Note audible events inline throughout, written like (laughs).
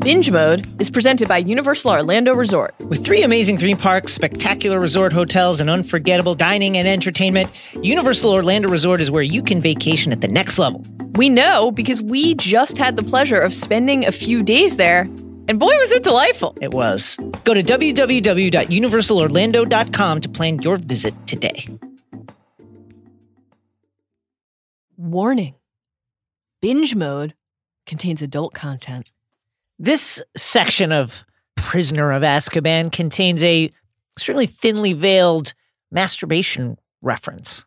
Binge Mode is presented by Universal Orlando Resort. With three amazing theme parks, spectacular resort hotels, and unforgettable dining and entertainment, Universal Orlando Resort is where you can vacation at the next level. We know because we just had the pleasure of spending a few days there, and boy, was it delightful. It was. Go to www.universalorlando.com to plan your visit today. Warning Binge Mode contains adult content. This section of Prisoner of Azkaban contains a extremely thinly veiled masturbation reference.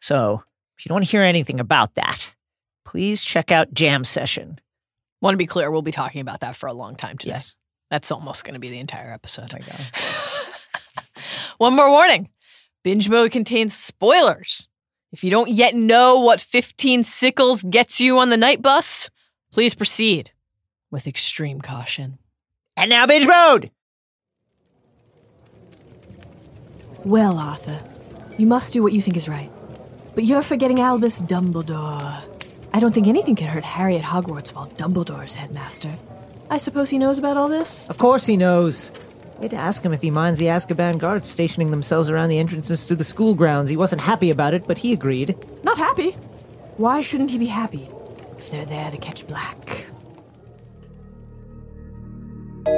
So, if you don't want to hear anything about that, please check out Jam Session. Want to be clear, we'll be talking about that for a long time today. Yes. That's almost going to be the entire episode. Oh God. (laughs) One more warning Binge Mode contains spoilers. If you don't yet know what 15 sickles gets you on the Knight Bus, please proceed with extreme caution. And now, binge mode! Well, Arthur, you must do what you think is right. But you're forgetting Albus Dumbledore. I don't think anything can hurt Harry at Hogwarts while Dumbledore's headmaster. I suppose he knows about all this? Of course he knows. We had to ask him if he minds the Azkaban guards stationing themselves around the entrances to the school grounds. He wasn't happy about it, but he agreed. Not happy. Why shouldn't he be happy if they're there to catch Black? Hello!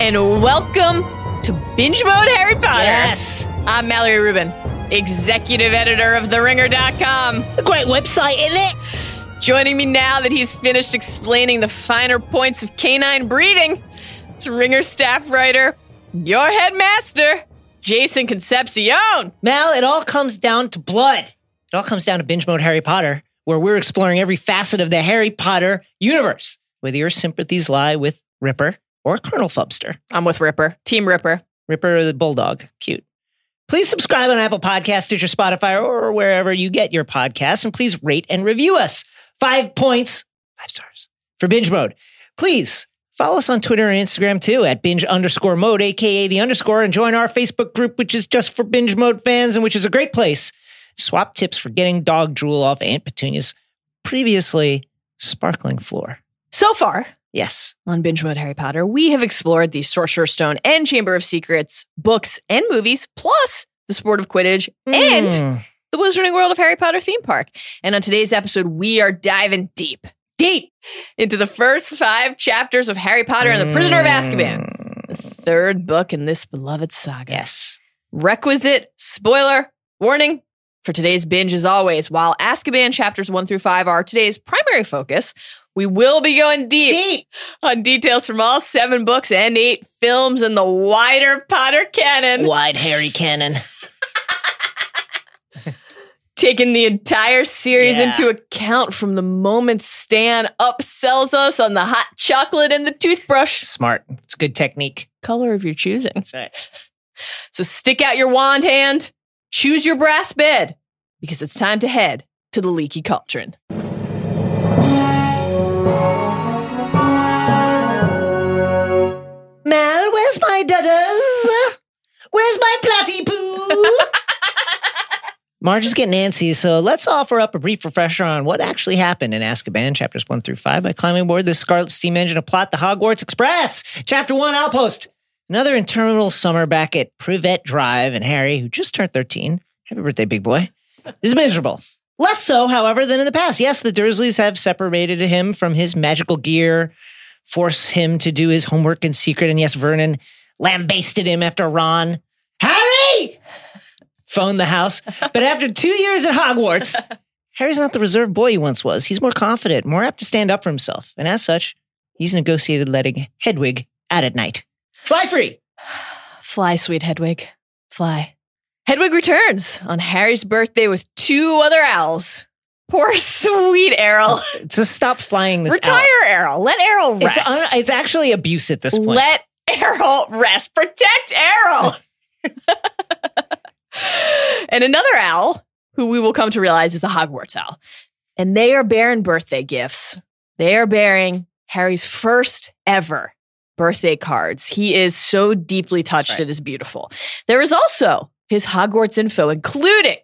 And welcome to Binge Mode Harry Potter. Yes! I'm Mallory Rubin, executive editor of TheRinger.com. A great website, isn't it? Joining me now that he's finished explaining the finer points of canine breeding, it's Ringer staff writer, your headmaster, Jason Concepcion. Mal, it all comes down to blood. It all comes down to binge mode Harry Potter, where we're exploring every facet of the Harry Potter universe. Whether your sympathies lie with Ripper or Colonel Fubster. I'm with Ripper, Team Ripper. Ripper the Bulldog. Cute. Please subscribe on Apple Podcasts, Stitcher, Spotify, or wherever you get your podcasts, and please rate and review us. Five points, five stars for binge mode. Please follow us on Twitter and Instagram too at binge underscore mode, aka the underscore, and join our Facebook group, which is just for binge mode fans and which is a great place. Swap tips for getting dog drool off Aunt Petunia's previously sparkling floor. So far, Yes. on Binge Mode Harry Potter, we have explored the Sorcerer's Stone and Chamber of Secrets books and movies, plus the sport of Quidditch and Mm. The Wizarding World of Harry Potter theme park. And on today's episode, we are diving deep deep. into the first five chapters of Harry Potter and the Prisoner of Azkaban, mm. the third book in this beloved saga. Yes. Requisite spoiler warning for today's binge, as always. While Azkaban chapters one through five are today's primary focus, we will be going deep, Deep. on details from all seven books and eight films in the wider Potter canon, Wide Harry canon. Taking the entire series Yeah. into account from the moment Stan upsells us on the hot chocolate and the toothbrush Smart. It's a good technique. color of your choosing. That's right. So stick out your wand hand, choose your brass bed, because it's time to head to the leaky cauldron. Mel, where's my dudders? Where's my platty poo? (laughs) Marge is getting antsy, so let's offer up a brief refresher on what actually happened in Azkaban, chapters one through five, by climbing aboard the Scarlet Steam Engine to plot the Hogwarts Express. Chapter one, Outpost. Another interminable summer back at Privet Drive, and Harry, who just turned 13, happy birthday, big boy, is miserable. Less so, however, than in the past. Yes, the Dursleys have separated him from his magical gear, force him to do his homework in secret, and yes, Vernon lambasted him after Ron. Phoned the house. But after two years at Hogwarts, Harry's not the reserved boy he once was. He's more confident, more apt to stand up for himself. And as such, he's negotiated letting Hedwig out at night. Fly free! (sighs) Fly, sweet Hedwig. Fly. Hedwig returns on Harry's birthday with two other owls. Poor (laughs) sweet Errol. Oh, to stop flying this Retire out. Errol. Let Errol It's, rest. un- it's actually abuse at this point. Let Errol rest. Protect Errol. (laughs) and another owl, who we will come to realize is a Hogwarts owl. and they are bearing birthday gifts. They are bearing Harry's first ever birthday cards. He is so deeply touched. right. It is beautiful. There is also his Hogwarts info, including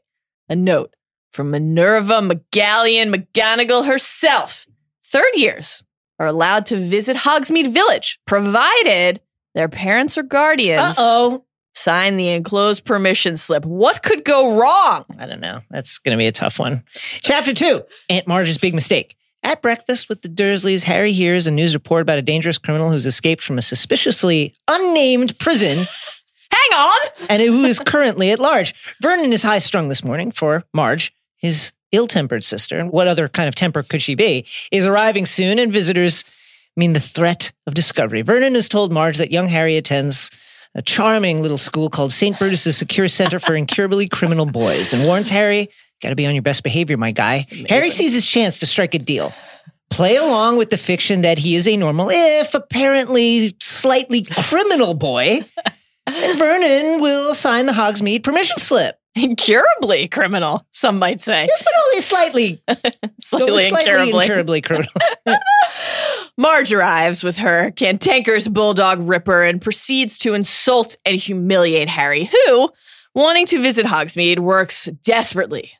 a note from Minerva McGallion McGonagall herself. Third years are allowed to visit Hogsmeade Village, provided their parents or guardians Uh oh. Sign the enclosed permission slip. What could go wrong? I don't know. That's going to be a tough one. Chapter two Aunt Marge's big mistake. At breakfast with the Dursleys, Harry hears a news report about a dangerous criminal who's escaped from a suspiciously unnamed prison (laughs) Hang on! and who is currently at large. Vernon is high strung this morning for Marge, his ill tempered sister. And what other kind of temper could she be? Is arriving soon, and visitors mean the threat of discovery. Vernon has told Marge that young Harry attends a charming little school called St. Brutus's Secure Center for Incurably Criminal Boys and warns Harry, gotta be on your best behavior, my guy. Harry sees his chance to strike a deal. Play along with the fiction that he is a normal, if apparently slightly criminal boy. And Vernon will sign the Hogsmeade permission slip. (laughs) Incurably criminal, some might say. Yes, but only slightly, (laughs) Slightly, incurably. incurably criminal. (laughs) Marge arrives with her cantankerous bulldog Ripper and proceeds to insult and humiliate Harry, who, wanting to visit Hogsmeade, works desperately,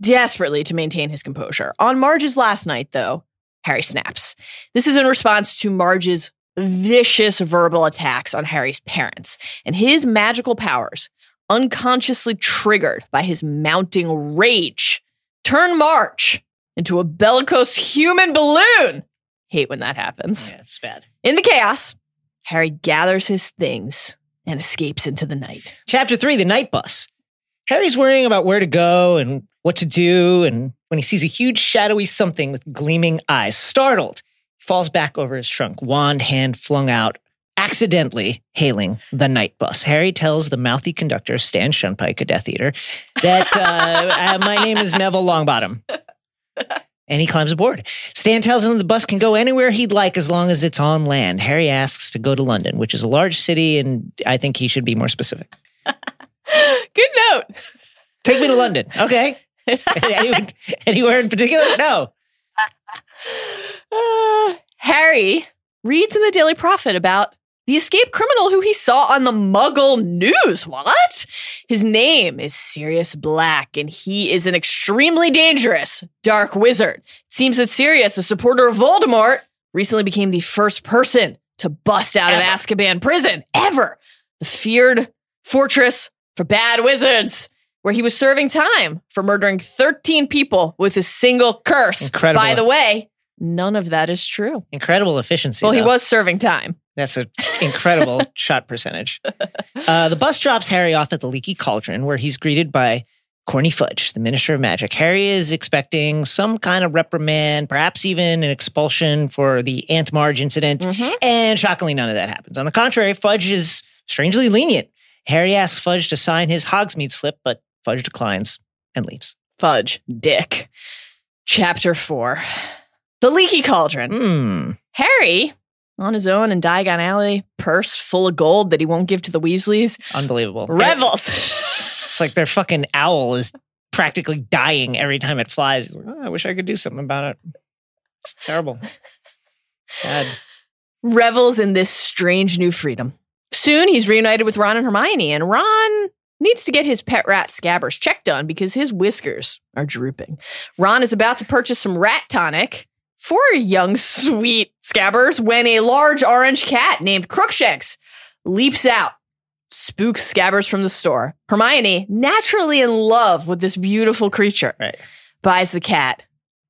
desperately to maintain his composure. On Marge's last night, though, Harry snaps. This is in response to Marge's vicious verbal attacks on Harry's parents and his magical powers, unconsciously triggered by his mounting rage, turn Marge into a bellicose human balloon. Hate when that happens. yeah, it's bad. In the chaos, Harry gathers his things and escapes into the night. Chapter three, the Knight Bus. Harry's worrying about where to go and what to do, and when he sees a huge shadowy something with gleaming eyes, startled, he falls back over his trunk, wand hand flung out, accidentally hailing the Knight Bus. Harry tells the mouthy conductor, Stan Shunpike, a Death Eater, that uh, uh, my name is Neville Longbottom. And he climbs aboard. Stan tells him the bus can go anywhere he'd like as long as it's on land. Harry asks to go to London, which is a large city, and I think he should be more specific. (laughs) Good note. Take me to London. Okay. (laughs) Any- anywhere in particular? No. Uh, Harry reads in the Daily Prophet about the escaped criminal who he saw on the Muggle news. What? His name is Sirius Black, and he is an extremely dangerous dark wizard. It seems that Sirius, a supporter of Voldemort, recently became the first person to bust out of Ever. Azkaban prison ever. The feared fortress for bad wizards, where he was serving time for murdering 13 people with a single curse. Incredible. By the way, none of that is true. Incredible efficiency. Well, he was serving time. That's an incredible (laughs) shot percentage. Uh, the bus drops Harry off at the Leaky Cauldron, where he's greeted by Corny Fudge, the Minister of Magic. Harry is expecting some kind of reprimand, perhaps even an expulsion for the Aunt Marge incident. Mhm. And shockingly, none of that happens. On the contrary, Fudge is strangely lenient. Harry asks Fudge to sign his Hogsmeade slip, but Fudge declines and leaves. Fudge, Dick. Chapter 4 The Leaky Cauldron. Hmm. Harry, on his own in Diagon Alley, purse full of gold that he won't give to the Weasleys, Unbelievable. revels. (laughs) It's like their fucking owl is practically dying every time it flies. Like, "Oh, I wish I could do something about it. It's terrible. Sad. revels in this strange new freedom. Soon he's reunited with Ron and Hermione, and Ron needs to get his pet rat Scabbers checked on because his whiskers are drooping. Ron is about to purchase some rat tonic for young sweet Scabbers when a large orange cat named Crookshanks leaps out, spooks Scabbers from the store. Hermione, naturally in love with this beautiful creature, Right. buys the cat.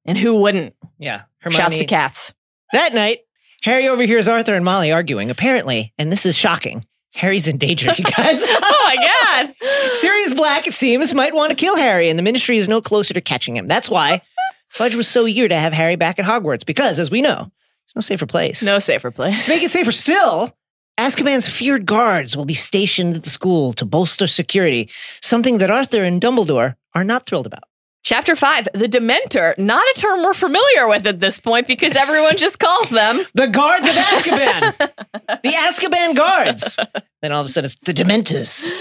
And who wouldn't? Yeah. Hermione. Shouts to cats. That night, Harry overhears Arthur and Molly arguing. Apparently, and this is shocking, Harry's in danger, you guys. (laughs) oh my God. (laughs) Sirius Black, it seems, might want to kill Harry, and the ministry is no closer to catching him. That's why Fudge was so eager to have Harry back at Hogwarts, because, as we know, there's no safer place. No safer place. To make it safer still, Azkaban's feared guards will be stationed at the school to bolster security, something that Arthur and Dumbledore are not thrilled about. Chapter five, the Dementor. Not a term we're familiar with at this point because everyone just calls them. (laughs) The guards of Azkaban! (laughs) the Azkaban guards! Then all of a sudden it's the Dementors.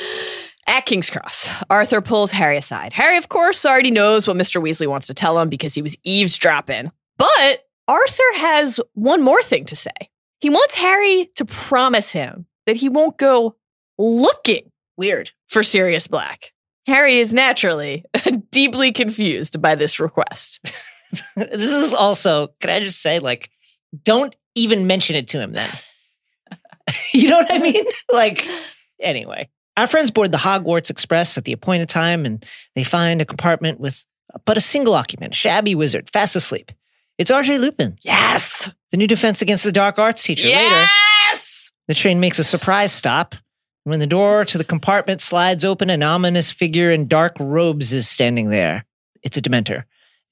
At King's Cross, Arthur pulls Harry aside. Harry, of course, already knows what Mr. Weasley wants to tell him because he was eavesdropping. But Arthur has one more thing to say. He wants Harry to promise him that he won't go looking Weird. for Sirius Black. Harry is naturally (laughs) deeply confused by this request. (laughs) this is also, can I just say, like, don't even mention it to him then. (laughs) you know what I mean? Like, anyway. Our friends board the Hogwarts Express at the appointed time and they find a compartment with uh, but a single occupant, a shabby wizard, fast asleep. It's RJ Lupin, Yes! the new defense against the dark arts teacher. Later, Yes! the train makes a surprise stop. When the door to the compartment slides open, an ominous figure in dark robes is standing there. It's a Dementor.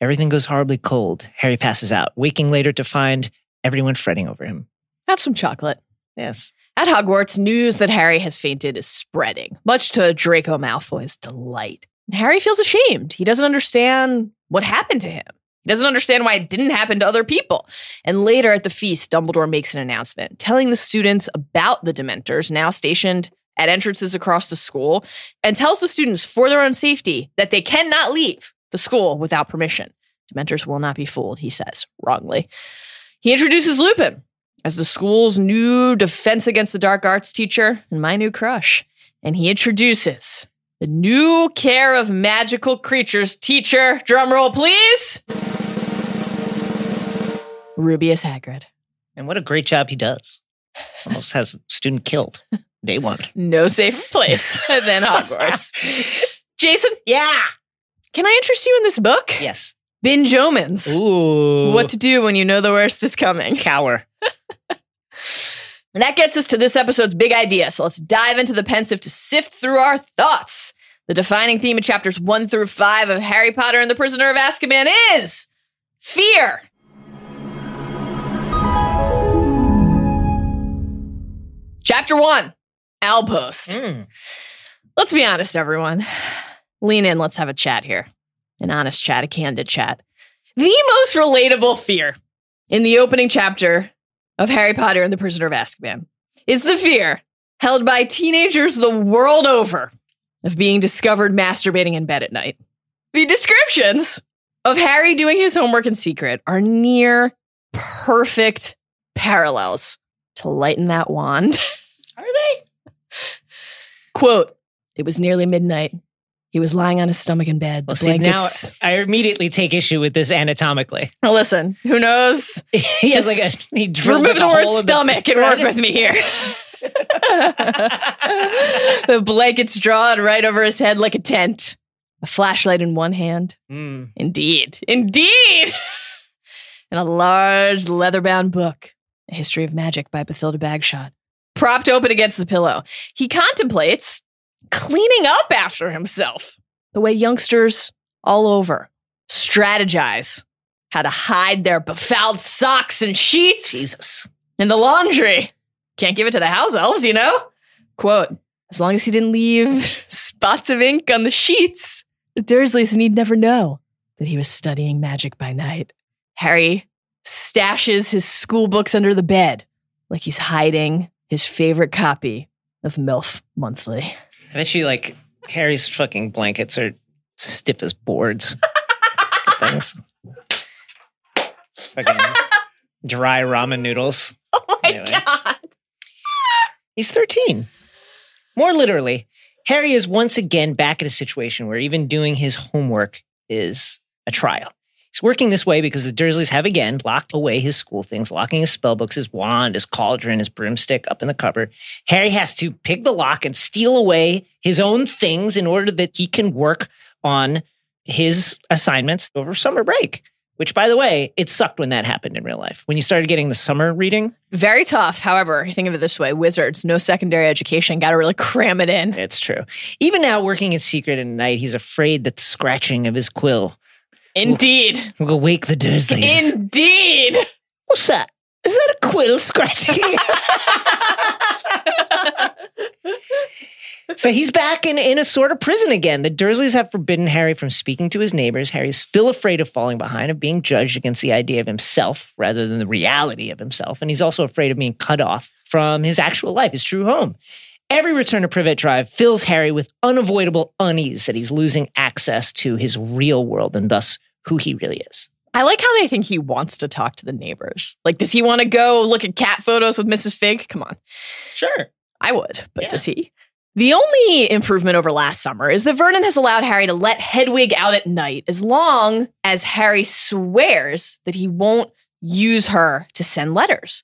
Everything goes horribly cold. Harry passes out, waking later to find everyone fretting over him. Have some chocolate. Yes. At Hogwarts, news that Harry has fainted is spreading, much to Draco Malfoy's delight. And Harry feels ashamed. He doesn't understand what happened to him. He doesn't understand why it didn't happen to other people. And later at the feast, Dumbledore makes an announcement telling the students about the Dementors now stationed at entrances across the school and tells the students for their own safety that they cannot leave the school without permission. Dementors will not be fooled, he says, wrongly. He introduces Lupin as the school's new defense against the dark arts teacher and my new crush. And he introduces the new care of magical creatures teacher. Drumroll, please. Rubeus Hagrid. And what a great job he does. Almost has a student killed. Day one. No safer place (laughs) than Hogwarts. Jason, Yeah. can I interest you in this book? Yes. Binge Omens. Ooh. What to do when you know the worst is coming. cower? And that gets us to this episode's big idea. So let's dive into the Pensieve to sift through our thoughts. The defining theme of chapters one through five of Harry Potter and the Prisoner of Azkaban is fear. Chapter one, Outpost. Mm. Let's be honest, everyone. Lean in, let's have a chat here. An honest chat, a candid chat. The most relatable fear in the opening chapter of Harry Potter and the Prisoner of Azkaban is the fear held by teenagers the world over of being discovered masturbating in bed at night. The descriptions of Harry doing his homework in secret are near perfect parallels to lighten that wand. (laughs) Are they? Quote, it was nearly midnight. He was lying on his stomach in bed. The Well, see, now. I immediately take issue with this anatomically. Now listen, who knows? (laughs) he has Just like a he drilled Remove the word in the- stomach and work with me here. (laughs) the blankets drawn right over his head like a tent. A flashlight in one hand. Mm. Indeed. Indeed. (laughs) and a large leather bound book, A History of Magic by Bathilda Bagshot. Propped open against the pillow, he contemplates cleaning up after himself the way youngsters all over strategize how to hide their befouled socks and sheets Jesus. in the laundry. Can't give it to the house elves, you know? Quote, as long as he didn't leave (laughs) spots of ink on the sheets, the Dursleys need never know that he was studying magic by night. Harry stashes his school books under the bed like he's hiding his favorite copy of MILF Monthly. I bet you like Harry's fucking blankets are stiff as boards. Things. Fucking dry ramen noodles. (laughs) Oh my Anyway. God. He's 13. More literally, Harry is once again back in a situation where even doing his homework is a trial. He's working this way because the Dursleys have again locked away his school things, locking his spellbooks, his wand, his cauldron, his broomstick up in the cupboard. Harry has to pick the lock and steal away his own things in order that he can work on his assignments over summer break. Which, by the way, it sucked when that happened in real life. When you started getting the summer reading, Very tough. However, think of it this way wizards, no secondary education, got to really cram it in. It's true. Even now, working in secret at night, he's afraid that the scratching of his quill Indeed. we'll wake the Dursleys. Indeed. What's that? Is that a quill scratching? (laughs) so he's back in, in a sort of prison again. The Dursleys have forbidden Harry from speaking to his neighbors. Harry's still afraid of falling behind, of being judged against the idea of himself rather than the reality of himself. And he's also afraid of being cut off from his actual life, his true home. Every return to Privet Drive fills Harry with unavoidable unease that he's losing access to his real world and thus who he really is. I like how they think he wants to talk to the neighbors. Like, does he want to go look at cat photos with Mrs. Fig? Come on. Sure. I would, but Yeah. does he? The only improvement over last summer is that Vernon has allowed Harry to let Hedwig out at night as long as Harry swears that he won't use her to send letters.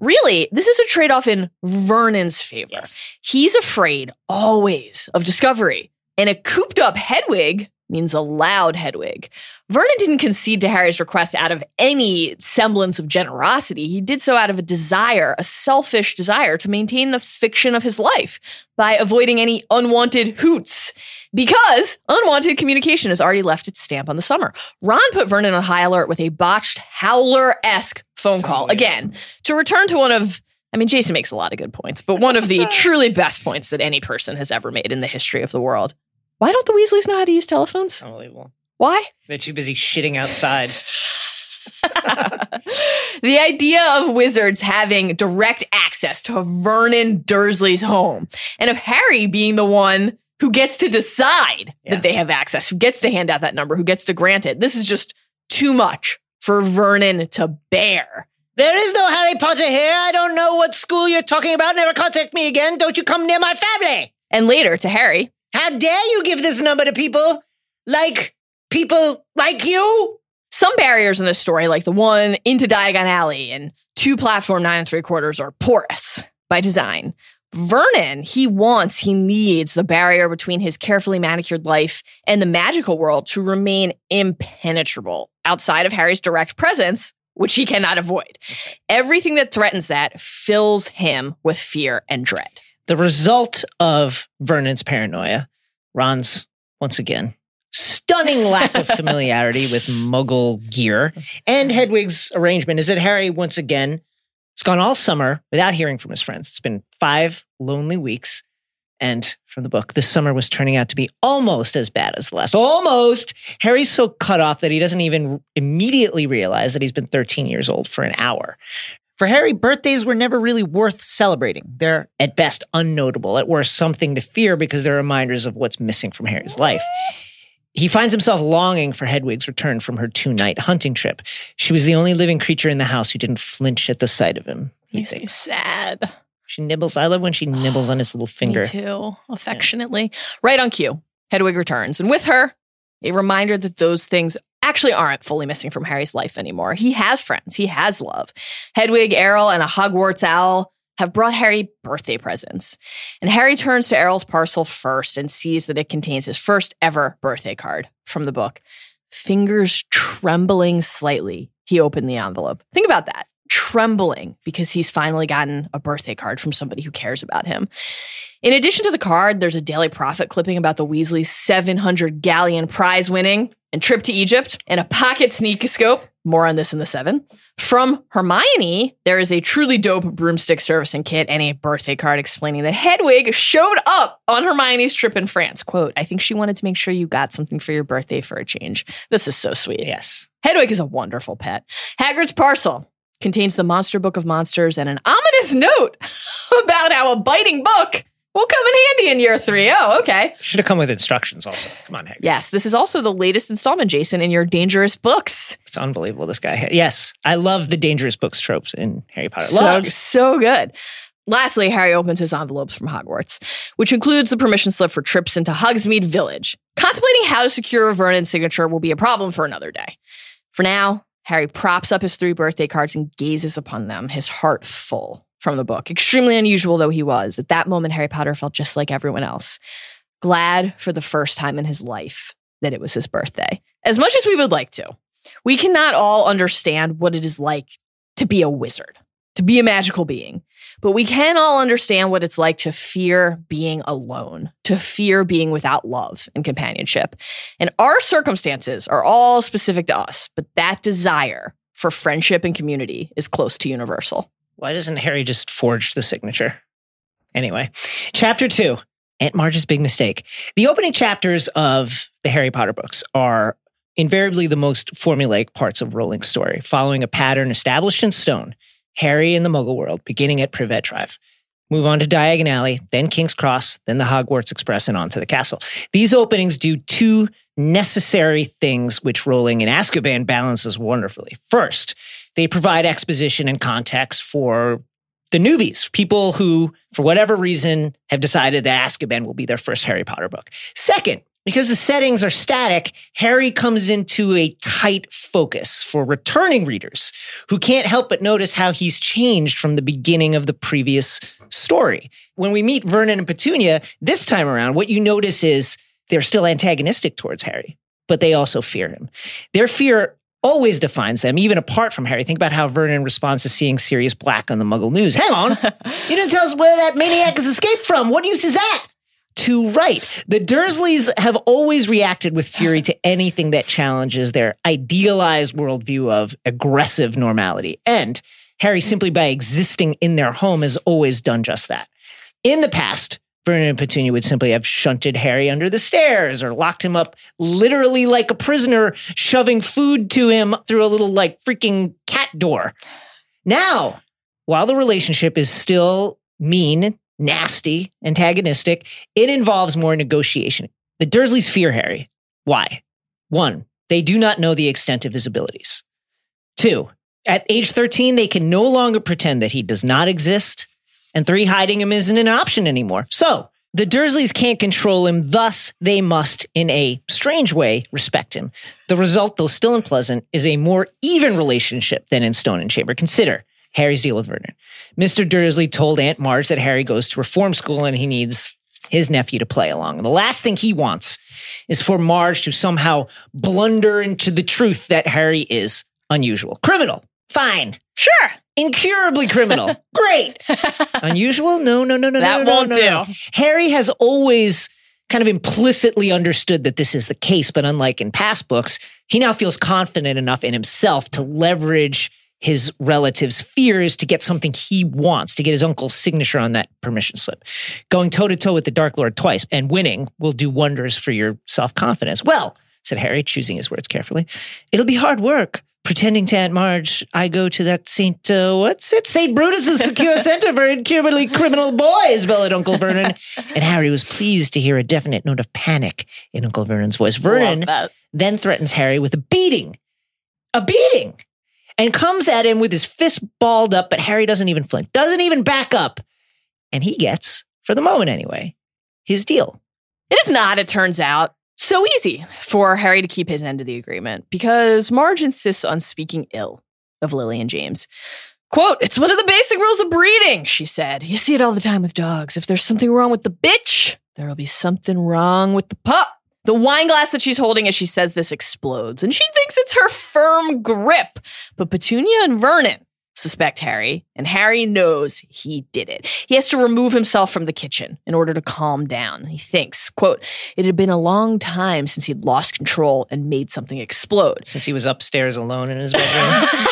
Really, this is a trade off in Vernon's favor. He's afraid always of discovery, and a cooped up Hedwig means a loud Hedwig. Vernon didn't concede to Harry's request out of any semblance of generosity. He did so out of a desire, a selfish desire to maintain the fiction of his life by avoiding any unwanted hoots. Because unwanted communication has already left its stamp on the summer. Ron put Vernon on high alert with a botched Howler esque phone call. Again, to return to one of I mean, Jason makes a lot of good points, but one of the (laughs) truly best points that any person has ever made in the history of the world. Why don't the Weasleys know how to use telephones? Unbelievable. Why? They're too busy shitting outside. (laughs) the idea of wizards having direct access to Vernon Dursley's home and of Harry being the one who gets to decide Yeah. that they have access, who gets to hand out that number, who gets to grant it. This is just too much for Vernon to bear. There is no Harry Potter here. I don't know what school you're talking about. Never contact me again. Don't you come near my family. And later to Harry, How dare you give this number to people like people like you? some barriers in this story, like the one into Diagon Alley and two platform nine and three quarters, are porous by design. Vernon, he wants, he needs the barrier between his carefully manicured life and the magical world to remain impenetrable outside of Harry's direct presence, which he cannot avoid. Everything that threatens that fills him with fear and dread. The result of Vernon's paranoia, Ron's, once again, stunning lack of (laughs) familiarity with muggle gear, and Hedwig's arrangement is that Harry, once again, has gone all summer without hearing from his friends. It's been five lonely weeks. And from the book, this summer was turning out to be almost as bad as the last. Almost. Harry's so cut off that he doesn't even immediately realize that he's been 13 years old for an hour. For Harry, birthdays were never really worth celebrating. They're at best unnotable, at worst something to fear because they're reminders of what's missing from Harry's life. He finds himself longing for Hedwig's return from her two night hunting trip. She was the only living creature in the house who didn't flinch at the sight of him. He Makes thinks. sad. She nibbles. I love when she nibbles on his little (sighs) finger. Me too, affectionately. Right on cue, Hedwig returns, and with her, a reminder that those things actually aren't fully missing from Harry's life anymore. He has friends, he has love. Hedwig, Errol, and a Hogwarts owl have brought Harry birthday presents. And Harry turns to Errol's parcel first and sees that it contains his first ever birthday card from the book. Fingers trembling slightly, he opened the envelope. Think about that. Trembling because he's finally gotten a birthday card from somebody who cares about him. In addition to the card, there's a Daily Prophet clipping about the Weasleys' 700 galleon prize winning and trip to Egypt and a pocket sneakoscope. More on this in the seven. From Hermione, there is a truly dope broomstick servicing kit and a birthday card explaining that Hedwig showed up on Hermione's trip in France. Quote, I think she wanted to make sure you got something for your birthday for a change. This is so sweet. Yes. Hedwig is a wonderful pet. Hagrid's parcel contains the Monster Book of Monsters and an ominous note (laughs) about how a biting book will come in handy in year three. Oh, okay. Should have come with instructions also. Come on, Hagrid. Yes, this is also the latest installment, Jason, in your dangerous books. It's unbelievable. This guy. Yes. I love the dangerous books tropes in Harry Potter. So, Love. so good. Lastly, Harry opens his envelopes from Hogwarts, which includes the permission slip for trips into Hogsmeade Village. Contemplating how to secure Vernon's signature will be a problem for another day. For now, Harry props up his three birthday cards and gazes upon them, his heart full from the book. Extremely unusual though he was, at that moment, Harry Potter felt just like everyone else. Glad for the first time in his life that it was his birthday. As much as we would like to, we cannot all understand what it is like to be a wizard, to be a magical being. But we can all understand what it's like to fear being alone, to fear being without love and companionship. And our circumstances are all specific to us, but that desire for friendship and community is close to universal. Why doesn't Harry just forge the signature? Anyway, chapter two Aunt Marge's Big Mistake. The opening chapters of the Harry Potter books are invariably the most formulaic parts of Rowling's story, following a pattern established in stone. Harry in the Muggle world, beginning at Privet Drive. move on to Diagon Alley, then King's Cross, then the Hogwarts Express, and on to the castle. These openings do two necessary things which Rowling in Azkaban balances wonderfully. First, they provide exposition and context for the newbies, people who, for whatever reason, have decided that Azkaban will be their first Harry Potter book. Second, because the settings are static, Harry comes into a tight focus for returning readers who can't help but notice how he's changed from the beginning of the previous story. When we meet Vernon and Petunia this time around, what you notice is they're still antagonistic towards Harry, but they also fear him. Their fear always defines them, even apart from Harry. Think about how Vernon responds to seeing Sirius Black on the Muggle news. Hang on, (laughs) you didn't tell us where that maniac has escaped from. What use is that? to right. The Dursleys have always reacted with fury to anything that challenges their idealized worldview of aggressive normality. And Harry, simply by existing in their home, has always done just that. In the past, Vernon and Petunia would simply have shunted Harry under the stairs or locked him up literally like a prisoner, shoving food to him through a little like freaking cat door. Now, while the relationship is still mean nasty, antagonistic. It involves more negotiation. The Dursleys fear Harry. Why? One, they do not know the extent of his abilities. Two, at age 13, they can no longer pretend that he does not exist. And three, hiding him isn't an option anymore. So the Dursleys can't control him, thus, they must, in a strange way, respect him. The result, though still unpleasant, is a more even relationship than in Stone and Chamber. Consider Harry's deal with Vernon. Mr. Dursley told Aunt Marge that Harry goes to reform school and he needs his nephew to play along. And the last thing he wants is for Marge to somehow blunder into the truth that Harry is unusual. Criminal. Fine. Sure. Incurably criminal. (laughs) Great. (laughs) unusual? No, no, no, no, that no, won't no, no, do. Harry has always kind of implicitly understood that this is the case, but unlike in past books, he now feels confident enough in himself to leverage his relatives' fears to get something he wants, to get his uncle's signature on that permission slip. Going toe to toe with the Dark Lord twice and winning will do wonders for your self confidence. Well, said Harry, choosing his words carefully, it'll be hard work. Pretending to Aunt Marge, I go to that Saint, uh, what's it? St. Brutus's secure (laughs) center for incurably criminal boys, bellowed Uncle Vernon. (laughs) And Harry was pleased to hear a definite note of panic in Uncle Vernon's voice. Vernon then threatens Harry with a beating. A beating and comes at him with his fist balled up, but Harry doesn't even flinch, doesn't even back up. And he gets, for the moment anyway, his deal. It is not, it turns out, so easy for Harry to keep his end of the agreement because Marge insists on speaking ill of Lily and James. Quote, it's one of the basic rules of breeding, she said. You see it all the time with dogs. If there's something wrong with the bitch, there'll be something wrong with the pup. The wine glass that she's holding as she says this explodes, and she thinks it's her firm grip. But Petunia and Vernon suspect Harry, and Harry knows he did it. He has to remove himself from the kitchen in order to calm down. He thinks, quote, it had been a long time since he'd lost control and made something explode. Since he was upstairs alone in his bedroom. (laughs)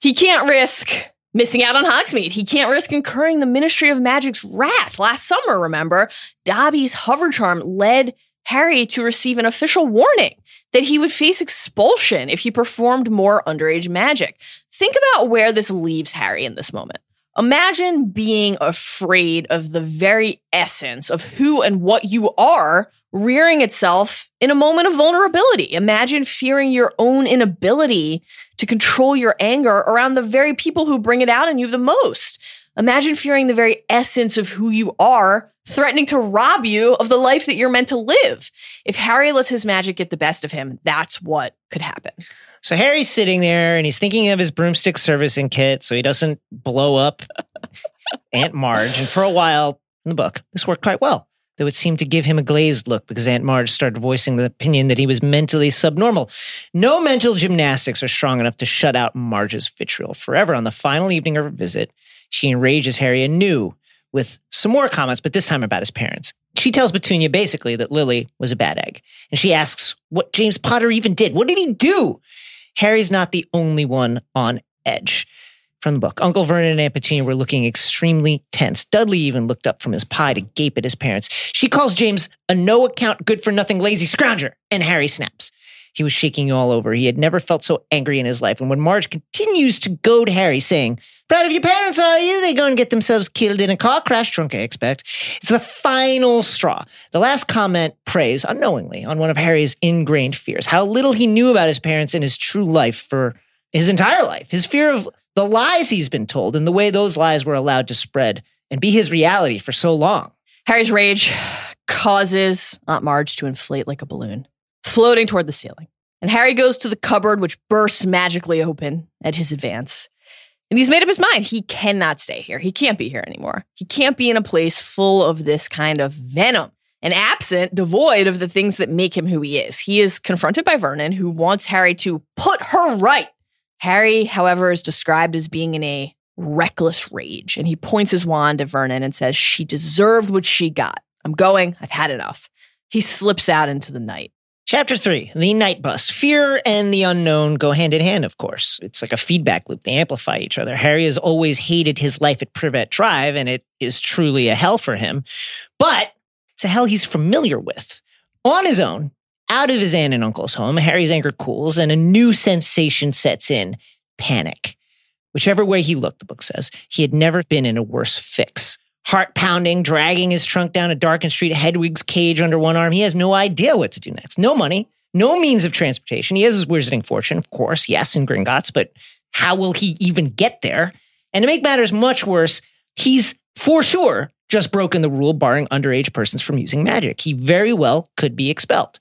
he can't risk missing out on Hogsmeade. He can't risk incurring the Ministry of Magic's wrath. Last summer, remember, Dobby's hover charm led Harry to receive an official warning that he would face expulsion if he performed more underage magic. Think about where this leaves Harry in this moment. Imagine being afraid of the very essence of who and what you are rearing itself in a moment of vulnerability. Imagine fearing your own inability to control your anger around the very people who bring it out in you the most. Imagine fearing the very essence of who you are, threatening to rob you of the life that you're meant to live. If Harry lets his magic get the best of him, that's what could happen. So Harry's sitting there and he's thinking of his broomstick servicing kit so he doesn't blow up (laughs) Aunt Marge. And for a while in the book, this worked quite well that would seem to give him a glazed look because Aunt Marge started voicing the opinion that he was mentally subnormal. No mental gymnastics are strong enough to shut out Marge's vitriol forever. On the final evening of her visit, she enrages Harry anew with some more comments, but this time about his parents. She tells Petunia basically that Lily was a bad egg. And she asks what James Potter even did. What did he do? Harry's not the only one on edge from the book. Uncle Vernon and Aunt Petunia were looking extremely tense. Dudley even looked up from his pie to gape at his parents. She calls James a no account, good for nothing, lazy scrounger, and Harry snaps. He was shaking all over. He had never felt so angry in his life. And when Marge continues to goad Harry, saying, Proud of your parents, are you? They go and get themselves killed in a car crash, drunk, I expect. It's the final straw. The last comment preys unknowingly on one of Harry's ingrained fears how little he knew about his parents and his true life for his entire life. His fear of the lies he's been told and the way those lies were allowed to spread and be his reality for so long. Harry's rage causes Aunt Marge to inflate like a balloon, floating toward the ceiling. And Harry goes to the cupboard, which bursts magically open at his advance. And he's made up his mind. He cannot stay here. He can't be here anymore. He can't be in a place full of this kind of venom and absent, devoid of the things that make him who he is. He is confronted by Vernon, who wants Harry to put her right. Harry, however, is described as being in a reckless rage, and he points his wand at Vernon and says, She deserved what she got. I'm going. I've had enough. He slips out into the night. Chapter three, the Knight Bus. Fear and the unknown go hand in hand, of course. It's like a feedback loop. They amplify each other. Harry has always hated his life at Privet Drive, and it is truly a hell for him. But it's a hell he's familiar with. On his own, out of his aunt and uncle's home, Harry's anger cools and a new sensation sets in panic. Whichever way he looked, the book says, he had never been in a worse fix heart pounding, dragging his trunk down a darkened street, Hedwig's cage under one arm. He has no idea what to do next. No money, no means of transportation. He has his wizarding fortune, of course, yes, in Gringotts, but how will he even get there? And to make matters much worse, he's for sure just broken the rule barring underage persons from using magic. He very well could be expelled.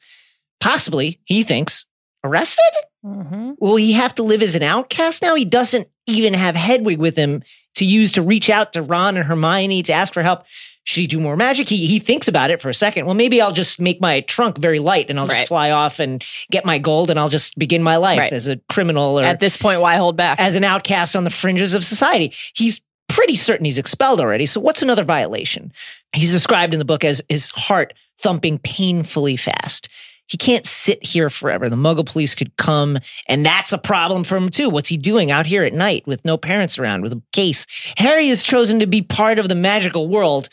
Possibly, he thinks, arrested? Mm-hmm. Will he have to live as an outcast now? He doesn't even have Hedwig with him to use to reach out to Ron and Hermione to ask for help. Should he do more magic? He he thinks about it for a second. Well, maybe I'll just make my trunk very light and I'll right. just fly off and get my gold and I'll just begin my life right. as a criminal or at this point, why hold back? As an outcast on the fringes of society. He's pretty certain he's expelled already. So what's another violation? He's described in the book as his heart thumping painfully fast he can't sit here forever. The muggle police could come, and that's a problem for him too. What's he doing out here at night with no parents around with a case? Harry has chosen to be part of the magical world,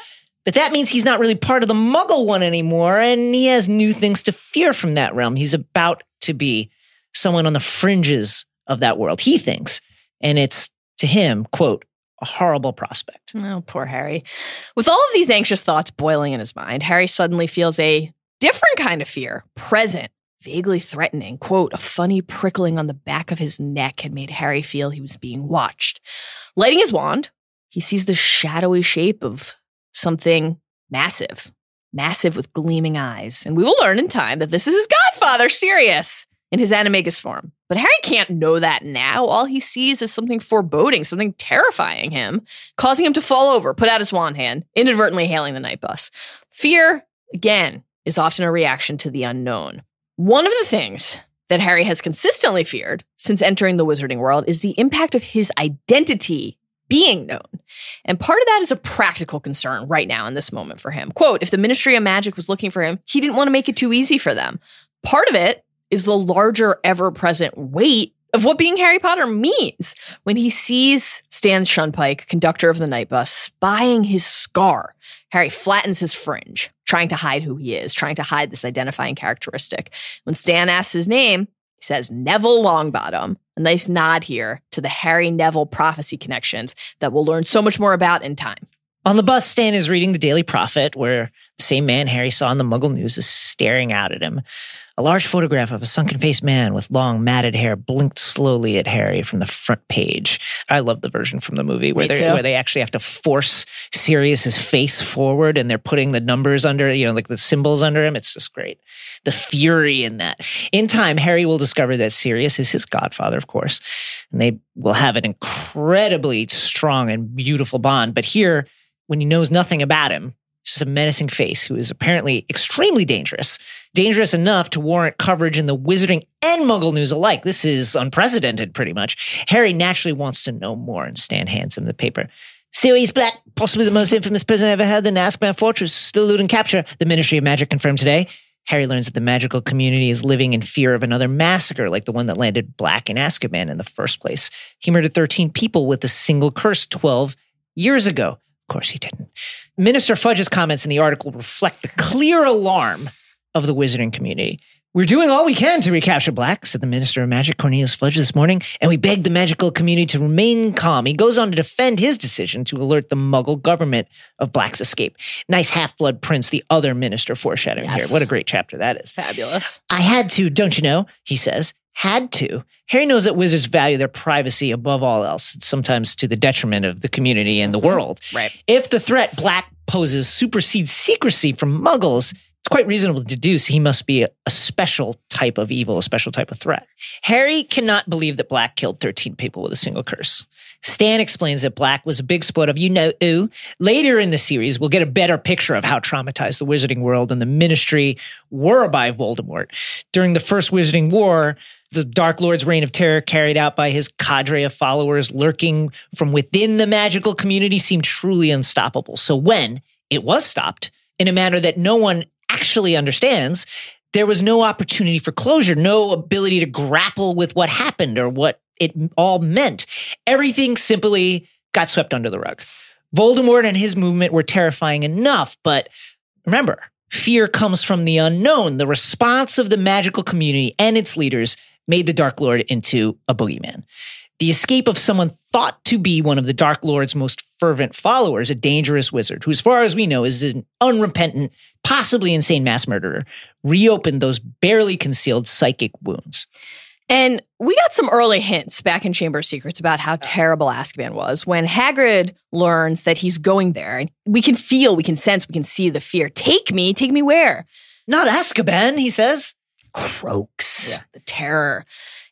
but that means he's not really part of the muggle one anymore, and he has new things to fear from that realm. He's about to be someone on the fringes of that world, he thinks. And it's to him, quote, a horrible prospect. Oh, poor Harry. With all of these anxious thoughts boiling in his mind, Harry suddenly feels a different kind of fear, present, vaguely threatening. Quote, a funny prickling on the back of his neck had made Harry feel he was being watched. Lighting his wand, he sees the shadowy shape of something massive, massive with gleaming eyes. And we will learn in time that this is his godfather, Sirius, in his animagus form. But Harry can't know that now. All he sees is something foreboding, something terrifying him, causing him to fall over, put out his wand hand, inadvertently hailing the Knight Bus. Fear, again, is often a reaction to the unknown. One of the things that Harry has consistently feared since entering the wizarding world is the impact of his identity being known. And part of that is a practical concern right now in this moment for him. Quote, if the Ministry of Magic was looking for him, he didn't want to make it too easy for them. Part of it is the larger ever present weight of what being Harry Potter means when he sees Stan Shunpike, conductor of the Knight Bus, spying his scar. Harry flattens his fringe, trying to hide who he is, trying to hide this identifying characteristic. When Stan asks his name, he says Neville Longbottom. A nice nod here to the Harry Neville prophecy connections that we'll learn so much more about in time. On the bus, Stan is reading the Daily Prophet, where the same man Harry saw in the Muggle News is staring out at him. A large photograph of a sunken faced man with long matted hair blinked slowly at Harry from the front page. I love the version from the movie where they where they actually have to force Sirius's face forward and they're putting the numbers under, you know, like the symbols under him. It's just great. The fury in that. In time, Harry will discover that Sirius is his godfather, of course, and they will have an incredibly strong and beautiful bond. But here, when he knows nothing about him, just a menacing face who is apparently extremely dangerous, dangerous enough to warrant coverage in the wizarding and muggle news alike. This is unprecedented, pretty much. Harry naturally wants to know more, and Stan hands him the paper. Sirius Black, possibly the most infamous prisoner ever held in Azkaban Fortress, still eluding capture. The Ministry of Magic confirmed today. Harry learns that the magical community is living in fear of another massacre like the one that landed Black in Azkaban in the first place. He murdered 13 people with a single curse 12 years ago. Of course he didn't. Minister Fudge's comments in the article reflect the clear alarm of the wizarding community. We're doing all we can to recapture Black, said the Minister of Magic, Cornelius Fudge, this morning, and we beg the magical community to remain calm. He goes on to defend his decision to alert the Muggle government of Black's escape. Nice half blood prince, the other minister foreshadowing Yes. here. What a great chapter that is. Fabulous. I had to, don't you know? He says. Had to. Harry knows that wizards value their privacy above all else, sometimes to the detriment of the community and the mm-hmm. world. Right. If the threat Black poses supersedes secrecy from muggles, it's quite reasonable to deduce he must be a, a special type of evil, a special type of threat. Harry cannot believe that Black killed 13 people with a single curse. Stan explains that Black was a big sport of you know who. Later in the series, we'll get a better picture of how traumatized the wizarding world and the ministry were by Voldemort. During the first Wizarding War, the Dark Lord's reign of terror carried out by his cadre of followers lurking from within the magical community seemed truly unstoppable. So when it was stopped in a manner that no one actually understands, there was no opportunity for closure, no ability to grapple with what happened or what it all meant. Everything simply got swept under the rug. Voldemort and his movement were terrifying enough, but remember, fear comes from the unknown. The response of the magical community and its leaders made the Dark Lord into a boogeyman. The escape of someone thought to be one of the Dark Lord's most fervent followers, a dangerous wizard, who, as far as we know, is an unrepentant, possibly insane mass murderer, reopened those barely concealed psychic wounds. And we got some early hints back in Chamber of Secrets about how terrible Azkaban was when Hagrid learns that he's going there. And we can feel, we can sense, we can see the fear. Take me, take me where? Not Azkaban, he says. Croaks, Yeah. the terror.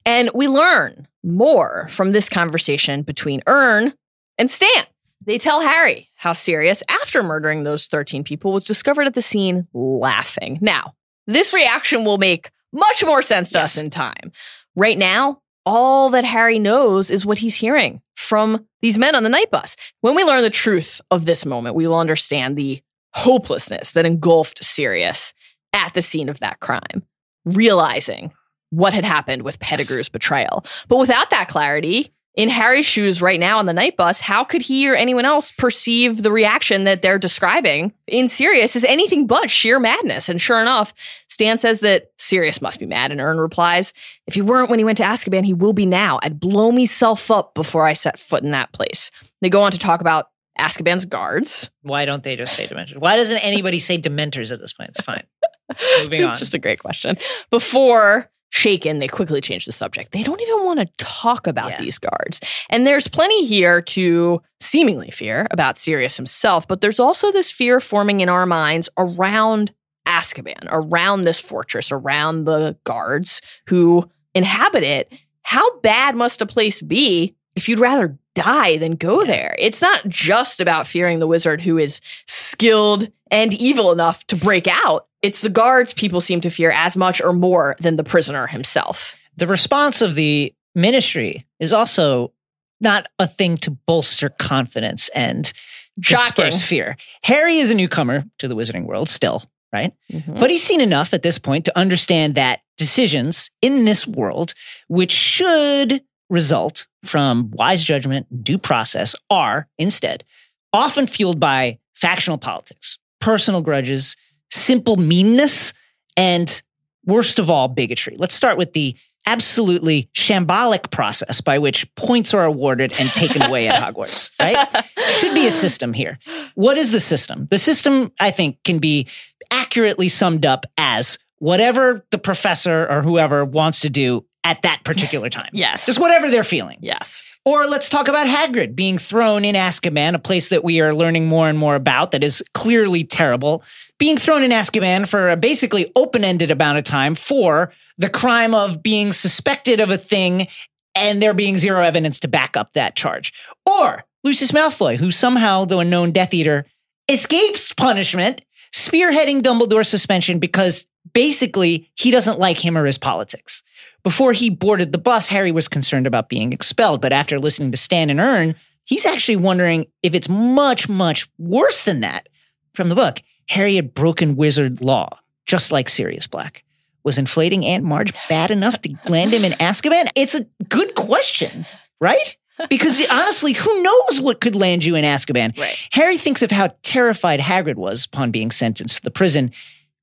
And we learn more from this conversation between Ern and Stan. They tell Harry how Sirius, after murdering those 13 people, was discovered at the scene laughing. Now, this reaction will make much more sense to us in time. Right now, all that Harry knows is what he's hearing from these men on the Knight Bus. When we learn the truth of this moment, we will understand the hopelessness that engulfed Sirius at the scene of that crime, realizing what had happened with Pettigrew's betrayal. But without that clarity, in Harry's shoes right now on the Knight Bus, how could he or anyone else perceive the reaction that they're describing in Sirius as anything but sheer madness? And sure enough, Stan says that Sirius must be mad, and Ern replies, If he weren't when he went to Azkaban, he will be now. I'd blow myself up before I set foot in that place. They go on to talk about Azkaban's guards. Why don't they just say Dementors? Why doesn't anybody say Dementors at this point? It's fine. (laughs) Moving It's on. just a great question. Before Shaken, they quickly change the subject. They don't even want to talk about Yeah. these guards. And there's plenty here to seemingly fear about Sirius himself, but there's also this fear forming in our minds around Azkaban, around this fortress, around the guards who inhabit it. How bad must a place be if you'd rather die than go there? It's not just about fearing the wizard who is skilled and evil enough to break out. It's the guards people seem to fear as much or more than the prisoner himself. the response of the ministry is also not a thing to bolster confidence and Shocking. disperse fear. Harry is a newcomer to the wizarding world still, right? Mm-hmm. But he's seen enough at this point to understand that decisions in this world, which should result from wise judgment, due process, are instead often fueled by factional politics, personal grudges, simple meanness, and worst of all, bigotry. Let's start with the absolutely shambolic process by which points are awarded and taken away at Hogwarts, (laughs) right? Should be a system here. What is the system? The system, I think, can be accurately summed up as whatever the professor or whoever wants to do at that particular time. (laughs) Yes. Just whatever they're feeling. Yes. Or let's talk about Hagrid being thrown in Azkaban, a place that we are learning more and more about that is clearly terrible. Being thrown in Azkaban for a basically open ended amount of time for the crime of being suspected of a thing and there being zero evidence to back up that charge. Or Lucius Malfoy, who somehow, though a known Death Eater, escapes punishment, spearheading Dumbledore's suspension because basically he doesn't like him or his politics. Before he boarded the bus, Harry was concerned about being expelled. But after listening to Stan and Ern, he's actually wondering if it's much, much worse than that. From the book, Harry had broken wizard law, just like Sirius Black. Was inflating Aunt Marge bad enough to land him in Azkaban? It's a good question, right? Because honestly, who knows what could land you in Azkaban? Right. Harry thinks of how terrified Hagrid was upon being sentenced to the prison.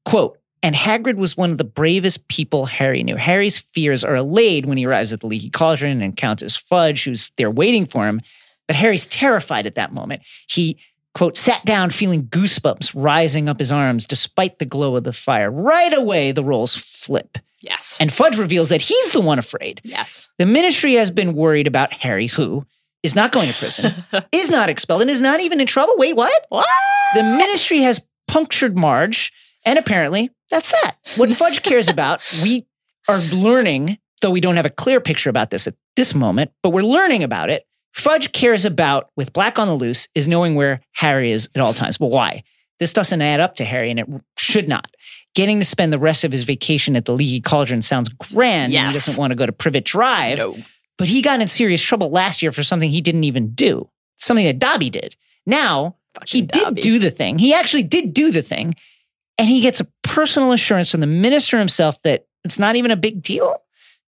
Quote, And Hagrid was one of the bravest people Harry knew. Harry's fears are allayed when he arrives at the Leaky Cauldron and encounters Fudge, who's there waiting for him. But Harry's terrified at that moment. He, quote, sat down feeling goosebumps rising up his arms despite the glow of the fire. Right away, the roles flip. Yes. And Fudge reveals that he's the one afraid. yes. The ministry has been worried about Harry, who is not going to prison, (laughs) is not expelled, and is not even in trouble. Wait, what? What? The ministry has punctured Marge, and apparently that's that. What Fudge cares about, we are learning, though we don't have a clear picture about this at this moment, but we're learning about it. Fudge cares about, with Black on the Loose, is knowing where Harry is at all times. But why? This doesn't add up to Harry, and it should not. Getting to spend the rest of his vacation at the Leaky Cauldron sounds grand. and He doesn't want to go to Privet Drive. No. But he got in serious trouble last year for something he didn't even do, something that Dobby did. Now, he Fucking did Dobby. do the thing. He actually did do the thing. And he gets a personal assurance from the minister himself that it's not even a big deal.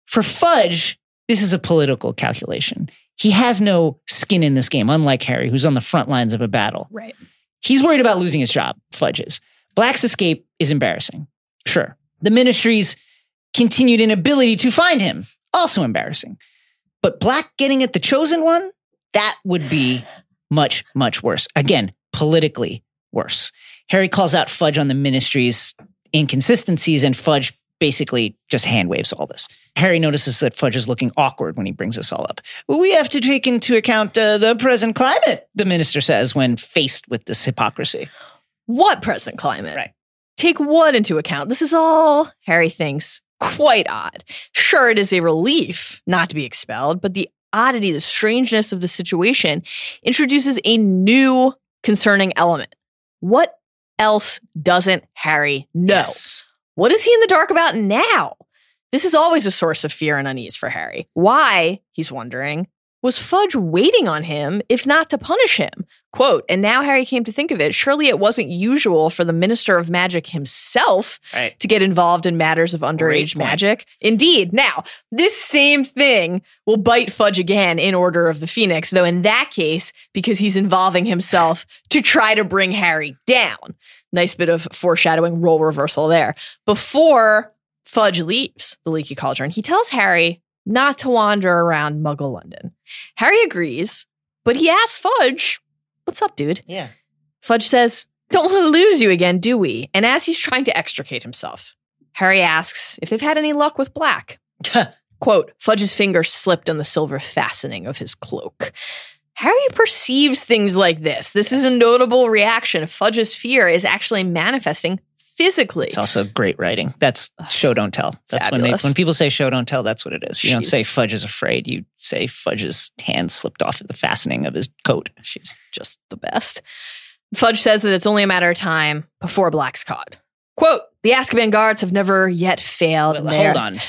For Fudge, this is a political calculation. He has no skin in this game, unlike Harry, who's on the front lines of a battle. Right. He's worried about losing his job, Fudge is. Black's escape is embarrassing. Sure. The ministry's continued inability to find him, also embarrassing. But Black getting at the chosen one, that would be much, much worse. Again, politically worse. Harry calls out Fudge on the ministry's inconsistencies, and Fudge basically just hand waves all this. Harry notices that Fudge is looking awkward when he brings this all up. We have to take into account uh, the present climate, the minister says when faced with this hypocrisy. What present climate? Right. Take what into account? This is all, Harry thinks, quite odd. Sure, it is a relief not to be expelled, but the oddity, the strangeness of the situation introduces a new concerning element. What else doesn't Harry know? Yes. What is he in the dark about now? This is always a source of fear and unease for Harry. Why, he's wondering, was Fudge waiting on him if not to punish him? Quote, and now Harry came to think of it, surely it wasn't usual for the Minister of Magic himself Right. to get involved in matters of underage magic. Indeed. Now, this same thing will bite Fudge again in Order of the Phoenix, though in that case, because he's involving himself to try to bring Harry down. Nice bit of foreshadowing role reversal there. Before Fudge leaves the Leaky Cauldron, he tells Harry not to wander around Muggle London. Harry agrees, but he asks Fudge, What's up, dude? Yeah. Fudge says, Don't want to lose you again, do we? And as he's trying to extricate himself, Harry asks if they've had any luck with Black. (laughs) Quote, Fudge's finger slipped on the silver fastening of his cloak. Harry perceives things like this. This is a notable reaction. Fudge's fear is actually manifesting physically. It's also great writing. That's show don't tell. That's when they when people say show don't tell. That's what it is. You don't say Fudge is afraid. You say Fudge's hand slipped off of the fastening of his coat. She's just the best. Fudge says that it's only a matter of time before Black's caught. Quote, the Azkaban guards have never yet failed. Well, hold on.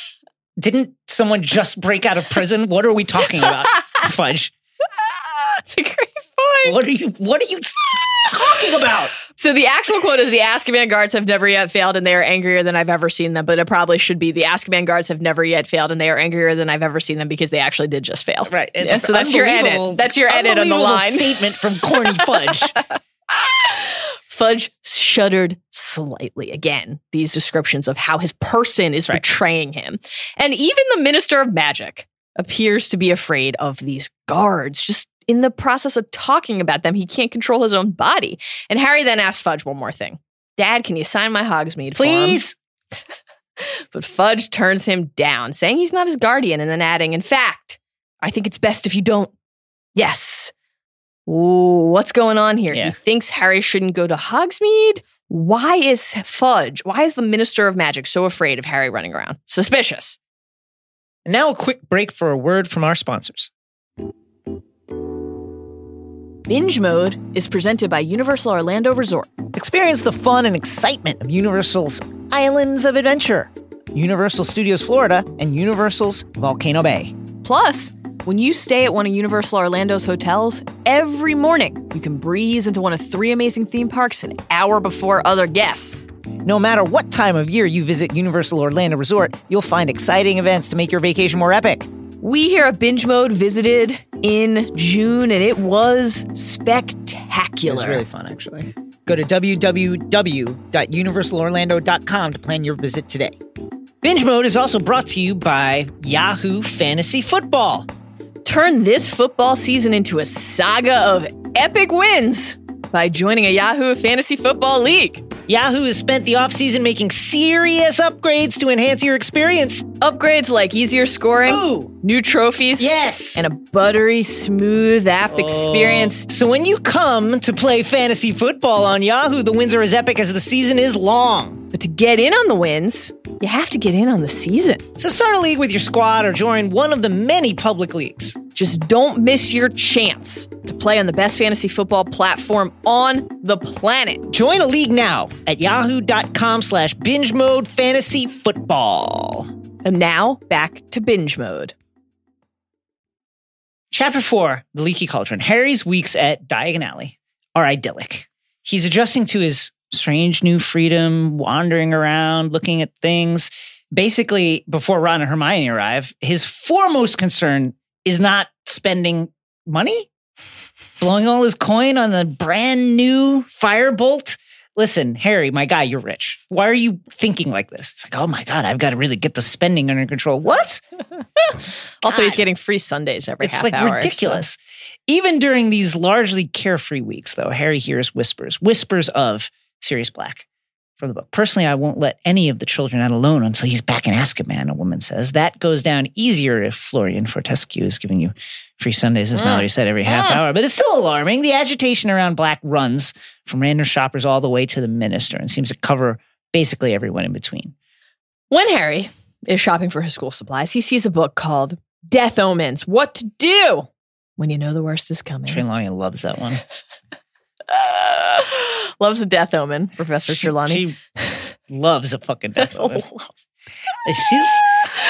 (laughs) Didn't someone just break out of prison? What are we talking about, (laughs) Fudge? That's a great point. What are you? What are you (laughs) talking about? So the actual quote is the Azkaban guards have never yet failed and they are angrier than I've ever seen them. But it probably should be the Azkaban guards have never yet failed and they are angrier than I've ever seen them because they actually did just fail. Right. Yeah, so that's your edit. That's your edit on the line. Statement from corny Fudge. (laughs) Fudge shuddered slightly. Again, these descriptions of how his person is Right. betraying him. And even the Minister of Magic appears to be afraid of these guards. Just in the process of talking about them, he can't control his own body. And Harry then asks Fudge one more thing Dad, can you sign my Hogsmeade form? Please. (laughs) But Fudge turns him down, saying he's not his guardian, and then adding, In fact, I think it's best if you don't. Yes. Ooh, what's going on here? Yeah. He thinks Harry shouldn't go to Hogsmeade. Why is Fudge, why is the Minister of Magic so afraid of Harry running around? Suspicious. And now a quick break for a word from our sponsors. Binge Mode is presented by Universal Orlando Resort. Experience the fun and excitement of Universal's Islands of Adventure, Universal Studios Florida, and Universal's Volcano Bay. Plus, when you stay at one of Universal Orlando's hotels, every morning you can breeze into one of three amazing theme parks an hour before other guests. No matter what time of year you visit Universal Orlando Resort, you'll find exciting events to make your vacation more epic. We here at Binge Mode visited in June and it was spectacular. It was really fun, actually. Go to www.universalorlando.com to plan your visit today. Binge Mode is also brought to you by Yahoo Fantasy Football. Turn this football season into a saga of epic wins by joining a Yahoo Fantasy Football League. Yahoo has spent the offseason making serious upgrades to enhance your experience. Upgrades like easier scoring, Ooh, new trophies, yes. and a buttery smooth app oh. experience. So when you come to play fantasy football on Yahoo, the wins are as epic as the season is long. But to get in on the wins, you have to get in on the season. So start a league with your squad or join one of the many public leagues. Just don't miss your chance to play on the best fantasy football platform on the planet. Join a league now at yahoo.com slash binge mode fantasy football. And now back to binge mode. Chapter 4 The Leaky Cauldron. Harry's weeks at Diagon Alley are idyllic. He's adjusting to his strange new freedom, wandering around, looking at things. Basically, before Ron and Hermione arrive, his foremost concern is not spending money, blowing all his coin on the brand new firebolt. Listen, Harry, my guy, you're rich. Why are you thinking like this? It's like, oh my God, I've got to really get the spending under control. What? (laughs) Also, he's getting free sundaes every It's half like hour. so- ridiculous. Even during these largely carefree weeks, though, Harry hears whispers, whispers of Sirius Black from the book. Personally, I won't let any of the children out alone until he's back in Azkaban, a man, a woman says. That goes down easier if Florian Fortescue is giving you free sundaes, as Mm. Mallory said, every half Mm. hour. But it's still alarming. The agitation around Black runs from random shoppers all the way to the minister and seems to cover basically everyone in between. When Harry is shopping for his school supplies, he sees a book called Death Omens What to Do When You Know the Worst is Coming. Trelawney loves that one. (laughs) (laughs) Loves a death omen, Professor Trelawney. She loves a fucking death (laughs) omen. She's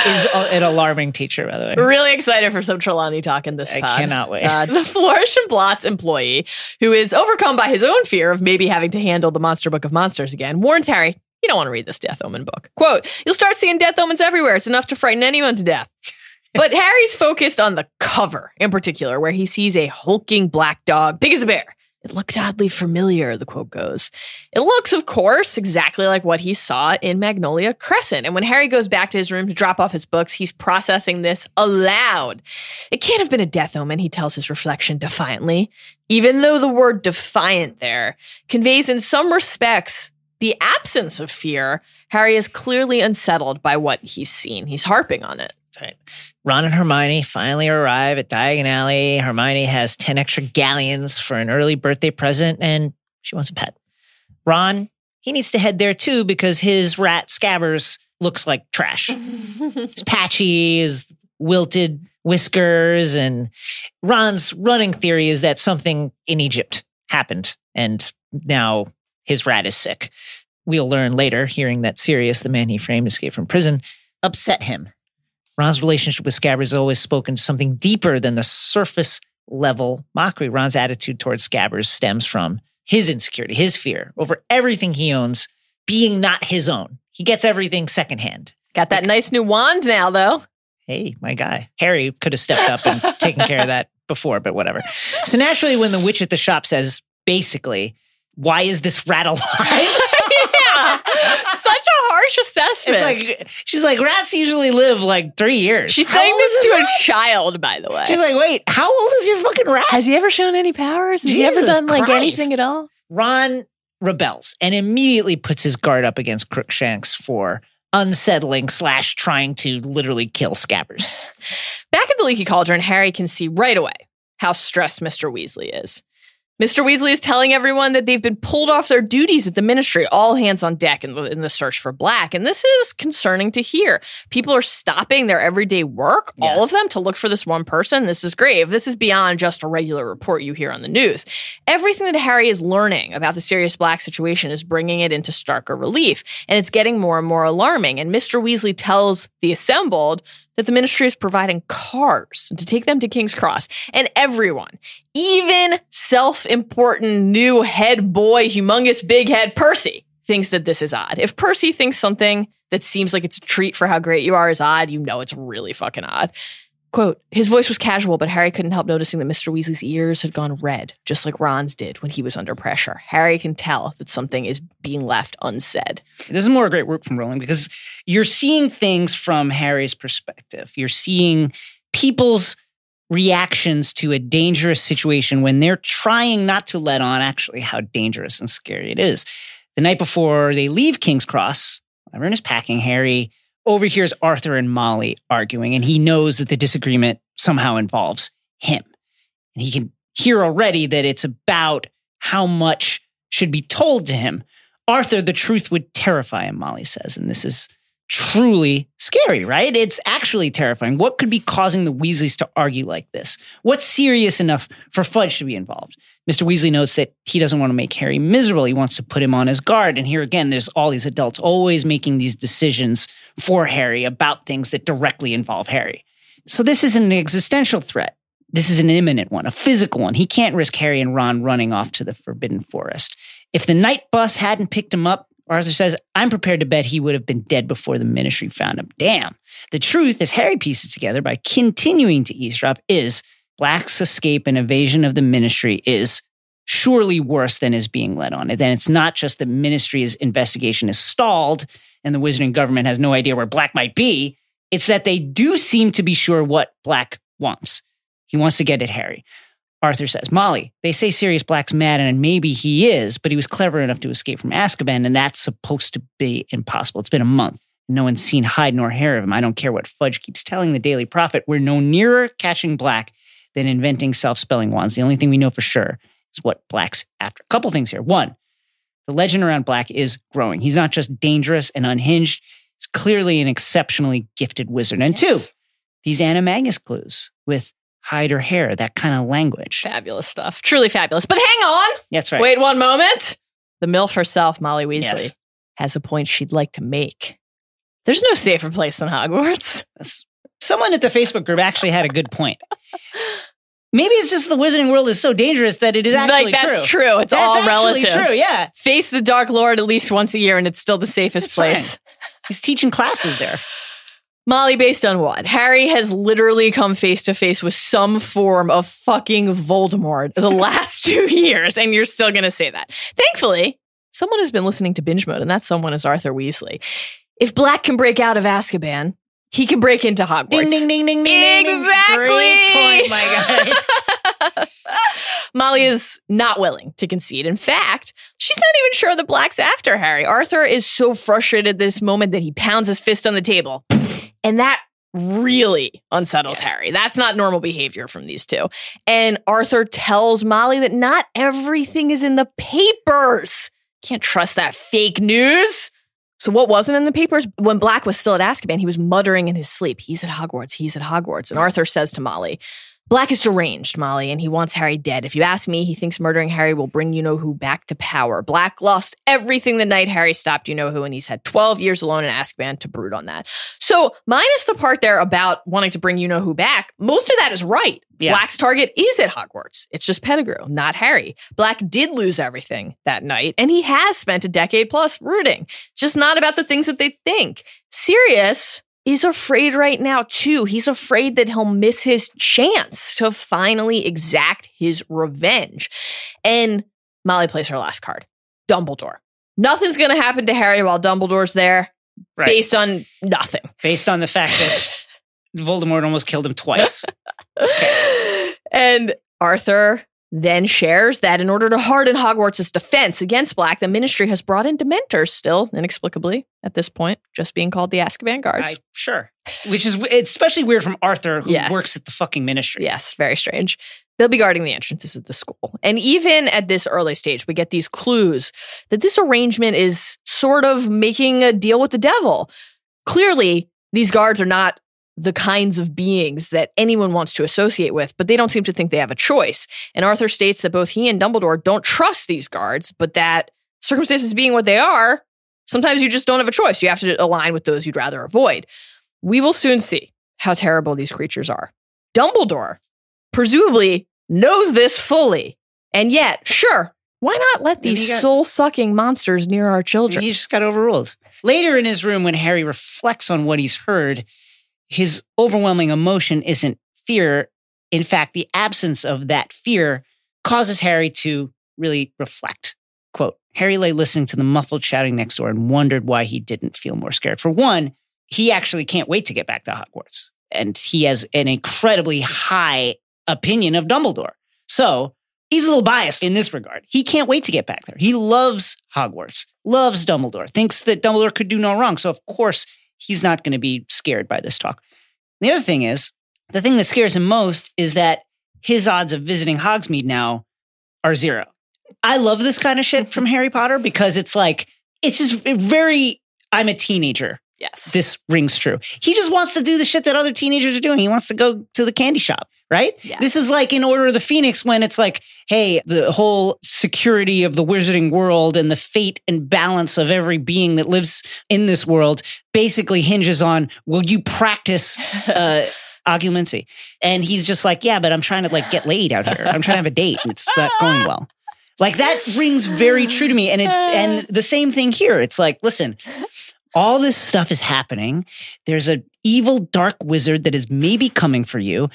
is a- an alarming teacher, by the way. Really excited for some Trelawney talk in this I pod. cannot wait. Uh, the Flourish and Blotts employee, who is overcome by his own fear of maybe having to handle the Monster Book of Monsters again, warns Harry, you don't want to read this Death Omen book. Quote, you'll start seeing death omens everywhere. It's enough to frighten anyone to death. But Harry's focused on the cover in particular, where he sees a hulking black dog, big as a bear. It looked oddly familiar, the quote goes. It looks, of course, exactly like what he saw in Magnolia Crescent. And when Harry goes back to his room to drop off his books, he's processing this aloud. It can't have been a death omen, he tells his reflection defiantly, even though the word defiant there conveys in some respects the absence of fear. Harry is clearly unsettled by what he's seen. He's harping on it. Right. Ron and Hermione finally arrive at Diagon Alley. Hermione has 10 extra galleons for an early birthday present and she wants a pet. Ron, he needs to head there too because his rat Scabbers looks like trash. (laughs) It's patchy, his wilted whiskers, and Ron's running theory is that something in Egypt happened and now his rat is sick. We'll learn later, hearing that Sirius, the man he framed, escaped from prison, upset him. Ron's relationship with Scabbers has always spoken to something deeper than the surface level mockery. Ron's attitude towards Scabbers stems from his insecurity, his fear over everything he owns being not his own. He gets everything secondhand. Got that nice new wand now, though. Hey, my guy. Harry could have stepped up and (laughs) taken care of that before, but whatever. So naturally, when the witch at the shop says, basically, why is this rat alive? (laughs) Such a harsh assessment. It's like she's like rats usually live like three years. She's How saying this is to a rat? child, by the way. She's like, wait, how old is your fucking rat? Has he ever shown any powers? Has he ever Jesus done like Christ. anything at all? Ron rebels and immediately puts his guard up against Crookshanks for unsettling slash trying to literally kill Scabbers. (laughs) Back at the Leaky Cauldron, Harry can see right away how stressed Mr. Weasley is. Mr. Weasley is telling everyone that they've been pulled off their duties at the ministry, all hands on deck in the, in the search for Black. And this is concerning to hear. People are stopping their everyday work, Yeah. all of them, to look for this one person. This is grave. This is beyond just a regular report you hear on the news. Everything that Harry is learning about the Sirius Black situation is bringing it into starker relief, and it's getting more and more alarming. And Mr. Weasley tells the assembled that the ministry is providing cars to take them to King's Cross, and everyone, even self-important new head boy, humongous big head Percy, thinks that this is odd. If Percy thinks something that seems like it's a treat for how great you are is odd, you know it's really fucking odd. Quote, his voice was casual, but Harry couldn't help noticing that Mr. Weasley's ears had gone red, just like Ron's did when he was under pressure. Harry can tell that something is being left unsaid. This is more a great work from Rowling because you're seeing things from Harry's perspective. You're seeing people's reactions to a dangerous situation when they're trying not to let on actually how dangerous and scary it is. The night before they leave King's Cross, everyone is packing. Harry overhears Arthur and Molly arguing, and he knows that the disagreement somehow involves him. And he can hear already that it's about how much should be told to him. Arthur, the truth would terrify him, Molly says. And this is truly scary, right? It's actually terrifying. What could be causing the Weasleys to argue like this? What's serious enough for Fudge to be involved? Mr. Weasley notes that he doesn't want to make Harry miserable. He wants to put him on his guard. And here again, there's all these adults always making these decisions for Harry about things that directly involve Harry. So this is an existential threat. This is an imminent one, a physical one. He can't risk Harry and Ron running off to the Forbidden Forest. If the Knight Bus hadn't picked him up, Arthur says, I'm prepared to bet he would have been dead before the ministry found him. Damn. The truth, as Harry pieces together by continuing to eavesdrop, is Black's escape and evasion of the ministry is surely worse than is being led on. And then it's not just the ministry's investigation is stalled and the wizarding government has no idea where Black might be. It's that they do seem to be sure what Black wants. He wants to get at Harry. Arthur says, Molly, they say Sirius Black's mad, and maybe he is, but he was clever enough to escape from Azkaban, and that's supposed to be impossible. It's been a month. No one's seen hide nor hair of him. I don't care what Fudge keeps telling the Daily Prophet. We're no nearer catching Black than inventing self spelling wands. The only thing we know for sure is what Black's after. A couple things here. One, the legend around Black is growing. He's not just dangerous and unhinged, he's clearly an exceptionally gifted wizard. And Yes. two, these animagus clues with hide her hair, that kind of language. Fabulous stuff. Truly fabulous. But hang on. That's right. Wait one moment. The MILF herself, Molly Weasley, Yes. has a point she'd like to make. There's no safer place than Hogwarts. Someone at the Facebook group actually had a good point. Maybe it's just the wizarding world is so dangerous that it is actually like that's true. true. It's That's all relative. true. Yeah, Face the Dark Lord at least once a year, and it's still the safest That's place. he's teaching classes there. (laughs) Molly, based on what? Harry has literally come face to face with some form of fucking Voldemort the (laughs) last two years, and you're still going to say that. Thankfully, someone has been listening to binge mode, and that someone is Arthur Weasley. If Black can break out of Azkaban, he can break into Hogwarts. Ding ding ding ding ding. Exactly. Great point, my guy. (laughs) (laughs) Molly is not willing to concede. In fact, she's not even sure that Black's after Harry. Arthur is so frustrated at this moment that he pounds his fist on the table. And that really unsettles Yes. Harry. That's not normal behavior from these two. And Arthur tells Molly that not everything is in the papers. Can't trust that fake news. So what wasn't in the papers? When Black was still at Azkaban, he was muttering in his sleep, he's at Hogwarts, he's at Hogwarts. And Arthur says to Molly, Black is deranged, Molly, and he wants Harry dead. If you ask me, he thinks murdering Harry will bring you know who back to power. Black lost everything the night Harry stopped you know who, and he's had 12 years alone in Azkaban to brood on that. So, minus the part there about wanting to bring you know who back, most of that is right. Yeah. Black's target is at Hogwarts. It's just Pettigrew, not Harry. Black did lose everything that night, and he has spent a decade plus brooding, Just not about the things that they think. Sirius is afraid right now, too. He's afraid that he'll miss his chance to finally exact his revenge. And Molly plays her last card Dumbledore. Nothing's going to happen to Harry while Dumbledore's there, Right. based on nothing. Based on the fact that (laughs) Voldemort almost killed him twice. (laughs) and Arthur then shares that in order to harden Hogwarts' defense against Black, the Ministry has brought in Dementors, still inexplicably at this point, just being called the Azkaban Guards. I, sure. Which is it's especially weird from Arthur, who Yeah. works at the fucking ministry. Yes, very strange. They'll be guarding the entrances of the school. And even at this early stage, we get these clues that this arrangement is sort of making a deal with the devil. Clearly, these guards are not the kinds of beings that anyone wants to associate with, but they don't seem to think they have a choice. And Arthur states that both he and Dumbledore don't trust these guards, but that circumstances being what they are, sometimes you just don't have a choice. You have to align with those you'd rather avoid. We will soon see how terrible these creatures are. Dumbledore presumably knows this fully. And yet, sure, why not let these got- soul sucking monsters near our children? He just got overruled. Later in his room, when Harry reflects on what he's heard, his overwhelming emotion isn't fear. In fact, the absence of that fear causes Harry to really reflect. Quote Harry lay listening to the muffled shouting next door and wondered why he didn't feel more scared. For one, he actually can't wait to get back to Hogwarts. And he has an incredibly high opinion of Dumbledore. So he's a little biased in this regard. He can't wait to get back there. He loves Hogwarts, loves Dumbledore, thinks that Dumbledore could do no wrong. So, of course, he's not going to be scared by this talk. The other thing is, the thing that scares him most is that his odds of visiting Hogsmeade now are zero. I love this kind of shit (laughs) from Harry Potter because it's like, it's just very, I'm a teenager. Yes. This rings true. He just wants to do the shit that other teenagers are doing. He wants to go to the candy shop, right? Yeah. This is like in Order of the Phoenix when it's like, hey, the whole security of the wizarding world and the fate and balance of every being that lives in this world basically hinges on will you practice (laughs) uh Occlumency? And he's just like, yeah, but I'm trying to like get laid out here. I'm trying to have a date and it's not going well. Like that rings very true to me. And it and (laughs) the same thing here. It's like, listen, all this stuff is happening. There's an evil dark wizard that is maybe coming for you.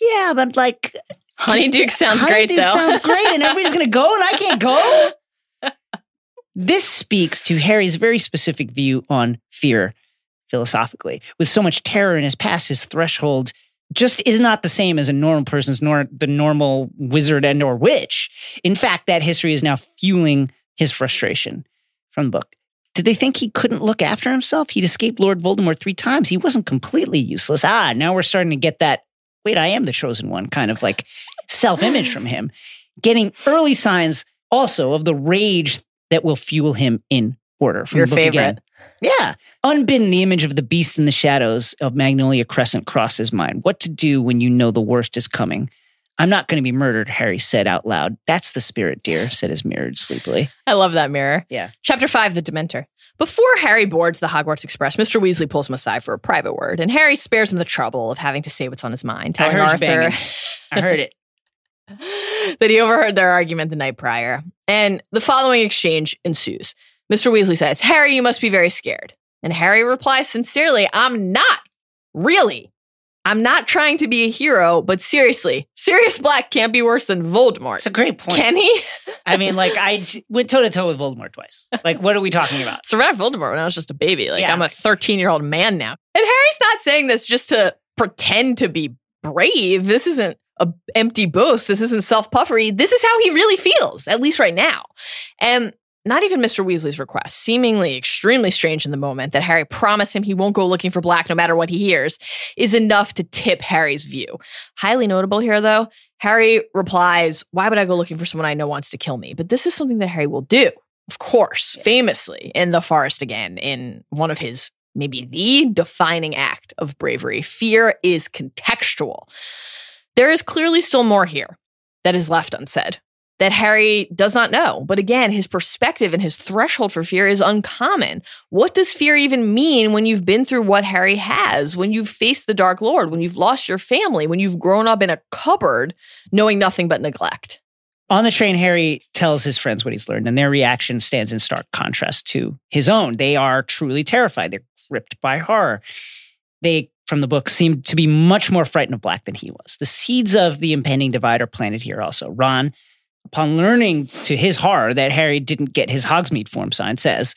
Yeah, but like Honeyduke sounds great, Honeyduke though. sounds great, and everybody's gonna go, and I can't go. (laughs) this speaks to Harry's very specific view on fear philosophically. With so much terror in his past, his threshold just is not the same as a normal person's nor the normal wizard and or witch. In fact, that history is now fueling his frustration from the book. Did they think he couldn't look after himself? He'd escaped Lord Voldemort three times. He wasn't completely useless. Ah, now we're starting to get that, wait, I am the chosen one kind of like self image from him. Getting early signs also of the rage that will fuel him in order from Your the book favorite. again. Yeah. Unbidden, the image of the beast in the shadows of Magnolia Crescent crosses mind. What to do when you know the worst is coming. I'm not going to be murdered, Harry said out loud. That's the spirit, dear, said his mirror sleepily. I love that mirror. Yeah. Chapter 5 The Dementor. Before Harry boards the Hogwarts Express, Mr. Weasley pulls him aside for a private word, and Harry spares him the trouble of having to say what's on his mind, I telling heard you Arthur. I heard it. (laughs) that he overheard their argument the night prior. And the following exchange ensues. Mr. Weasley says, Harry, you must be very scared. And Harry replies sincerely, I'm not. Really. I'm not trying to be a hero, but seriously, Sirius Black can't be worse than Voldemort. It's a great point. Can he? I mean, like, I went toe to toe with Voldemort twice. Like, what are we talking about? (laughs) survived Voldemort when I was just a baby. Like Yeah. I'm a 13 year old man now. And Harry's not saying this just to pretend to be brave. This isn't a empty boast. This isn't self puffery. This is how he really feels, at least right now. And not even Mr. Weasley's request, seemingly extremely strange in the moment that Harry promised him he won't go looking for Black no matter what he hears, is enough to tip Harry's view. Highly notable here, though, Harry replies, Why would I go looking for someone I know wants to kill me? But this is something that Harry will do of course, famously in the forest again, in one of his maybe the defining act of bravery. Fear is contextual. There is clearly still more here that is left unsaid that Harry does not know. But again, his perspective and his threshold for fear is uncommon. What does fear even mean when you've been through what Harry has, when you've faced the Dark Lord, when you've lost your family, when you've grown up in a cupboard knowing nothing but neglect? On the train, Harry tells his friends what he's learned, and their reaction stands in stark contrast to his own. They are truly terrified. They're gripped by horror. They, from the book, seem to be much more frightened of Black than he was. The seeds of the impending divide are planted here also. Ron, upon learning to his horror that Harry didn't get his Hogsmeade form signed, says,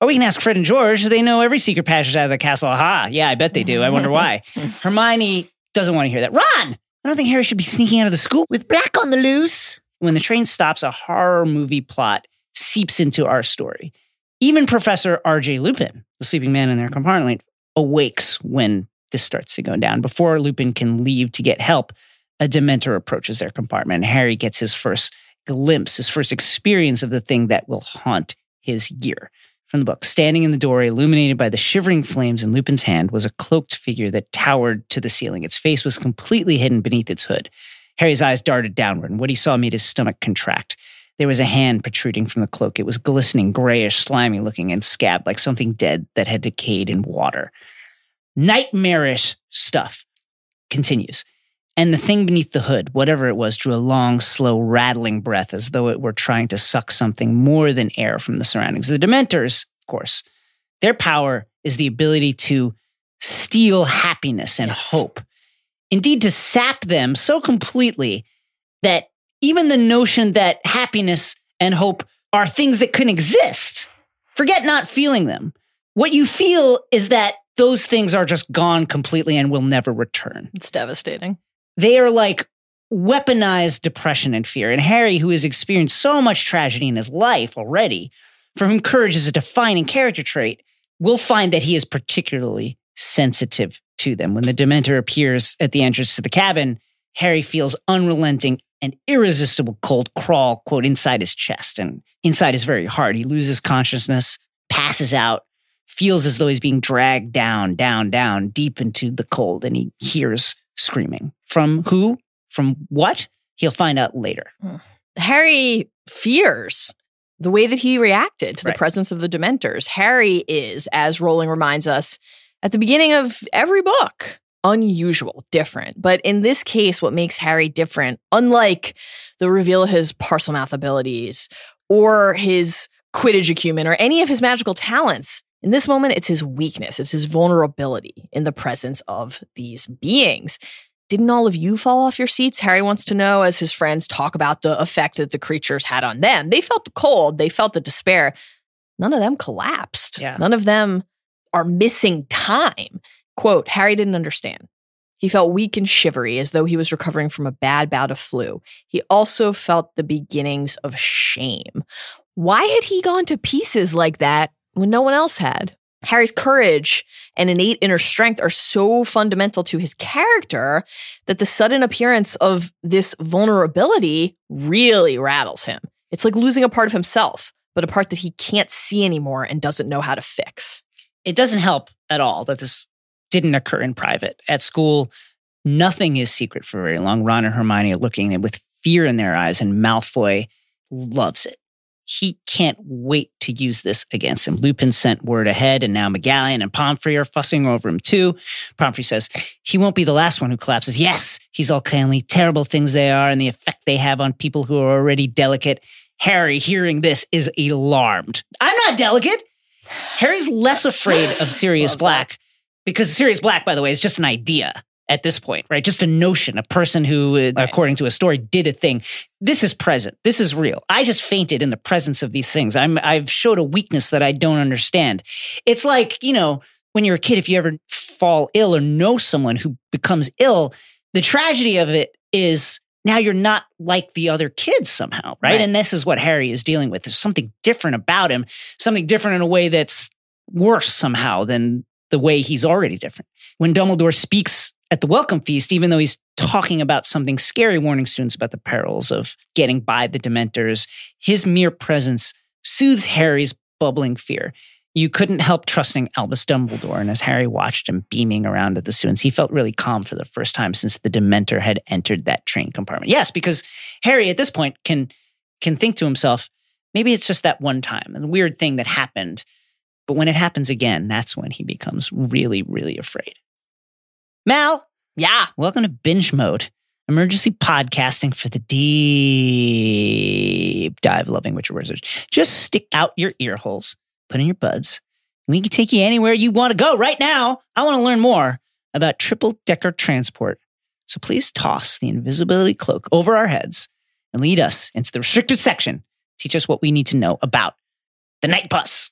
Oh, we can ask Fred and George. They know every secret passage out of the castle. Ha! Yeah, I bet they do. I wonder why. (laughs) Hermione doesn't want to hear that. Ron! I don't think Harry should be sneaking out of the school with Black on the loose. When the train stops, a horror movie plot seeps into our story. Even Professor R.J. Lupin, the sleeping man in their compartment, awakes when this starts to go down. Before Lupin can leave to get help, a Dementor approaches their compartment, and Harry gets his first glimpse, his first experience of the thing that will haunt his year. From the book, standing in the doorway, illuminated by the shivering flames in Lupin's hand, was a cloaked figure that towered to the ceiling. Its face was completely hidden beneath its hood. Harry's eyes darted downward, and what he saw made his stomach contract. There was a hand protruding from the cloak. It was glistening, grayish, slimy looking, and scabbed like something dead that had decayed in water. Nightmarish stuff continues. And the thing beneath the hood, whatever it was, drew a long, slow, rattling breath as though it were trying to suck something more than air from the surroundings. The Dementors, of course, their power is the ability to steal happiness and Yes. hope. indeed to sap them so completely that even the notion that happiness and hope are things that can exist, forget not feeling them. What you feel is that those things are just gone completely and will never return. It's devastating. They are like weaponized depression and fear. And Harry, who has experienced so much tragedy in his life already, for whom courage is a defining character trait, will find that he is particularly sensitive to them. When the Dementor appears at the entrance to the cabin, Harry feels unrelenting and irresistible cold crawl, quote, inside his chest and inside his very heart. He loses consciousness, passes out, feels as though he's being dragged down, down, down, deep into the cold, and he hears screaming. From who? From what? He'll find out later. Hmm. Harry fears the way that he reacted to the Right. presence of the Dementors. Harry is, as Rowling reminds us at the beginning of every book, unusual, different. But in this case, what makes Harry different, unlike the reveal of his Parselmouth abilities or his Quidditch acumen or any of his magical talents, in this moment, it's his weakness, it's his vulnerability in the presence of these beings. Didn't all of you fall off your seats? Harry wants to know as his friends talk about the effect that the creatures had on them. They felt the cold, they felt the despair. None of them collapsed. Yeah. None of them are missing time. Quote, Harry didn't understand. He felt weak and shivery as though he was recovering from a bad bout of flu. He also felt the beginnings of shame. Why had he gone to pieces like that when no one else had? Harry's courage and innate inner strength are so fundamental to his character that the sudden appearance of this vulnerability really rattles him. It's like losing a part of himself, but a part that he can't see anymore and doesn't know how to fix. It doesn't help at all that this didn't occur in private. At school, nothing is secret for very long. Ron and Hermione are looking at it with fear in their eyes, and Malfoy loves it. He can't wait to use this against him. Lupin sent word ahead, and now McGonagall and Pomfrey are fussing over him too. Pomfrey says he won't be the last one who collapses. Yes, he's all kindly. Terrible things they are, and the effect they have on people who are already delicate. Harry, hearing this, is alarmed. I'm not delicate. Harry's less afraid of (sighs) Sirius Black because Sirius Black, by the way, is just an idea at this point, right? Just a notion, a person who, uh, Right. according to a story, did a thing. This is present. This is real. I just fainted in the presence of these things. I'm, I've showed a weakness that I don't understand. It's like, you know, when you're a kid, if you ever fall ill or know someone who becomes ill, the tragedy of it is now you're not like the other kids somehow, right? Right. And this is what Harry is dealing with. There's something different about him, something different in a way that's worse somehow than the way he's already different. When Dumbledore speaks at the welcome feast, even though he's talking about something scary, warning students about the perils of getting by the Dementors, his mere presence soothes Harry's bubbling fear. You couldn't help trusting Albus Dumbledore, and as Harry watched him beaming around at the students, he felt really calm for the first time since the Dementor had entered that train compartment. Yes, because Harry at this point can can think to himself, maybe it's just that one time, a weird thing that happened. But when it happens again, that's when he becomes really, really afraid. Mal, Yeah. welcome to Binge Mode, emergency podcasting for the deep dive loving Witcher Wizards. Just stick out your ear holes, put in your buds, and we can take you anywhere you want to go right now. I want to learn more about triple decker transport. So please toss the invisibility cloak over our heads and lead us into the restricted section. Teach us what we need to know about the Knight Bus.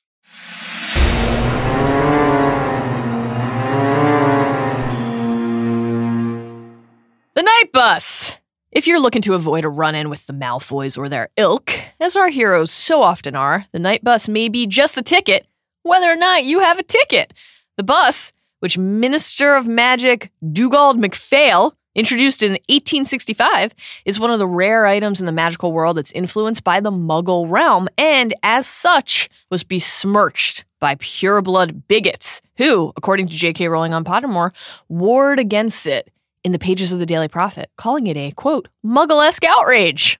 The Knight Bus. If you're looking to avoid a run in with the Malfoys or their ilk, as our heroes so often are, the Knight Bus may be just the ticket, whether or not you have a ticket. The bus, which Minister of Magic Dugald McPhail introduced in 1865, is one of the rare items in the magical world that's influenced by the Muggle realm, and as such, was besmirched by pureblood bigots who, according to J.K. Rowling on Pottermore, warred against it in the pages of the Daily Prophet, calling it a quote, muggle-esque outrage.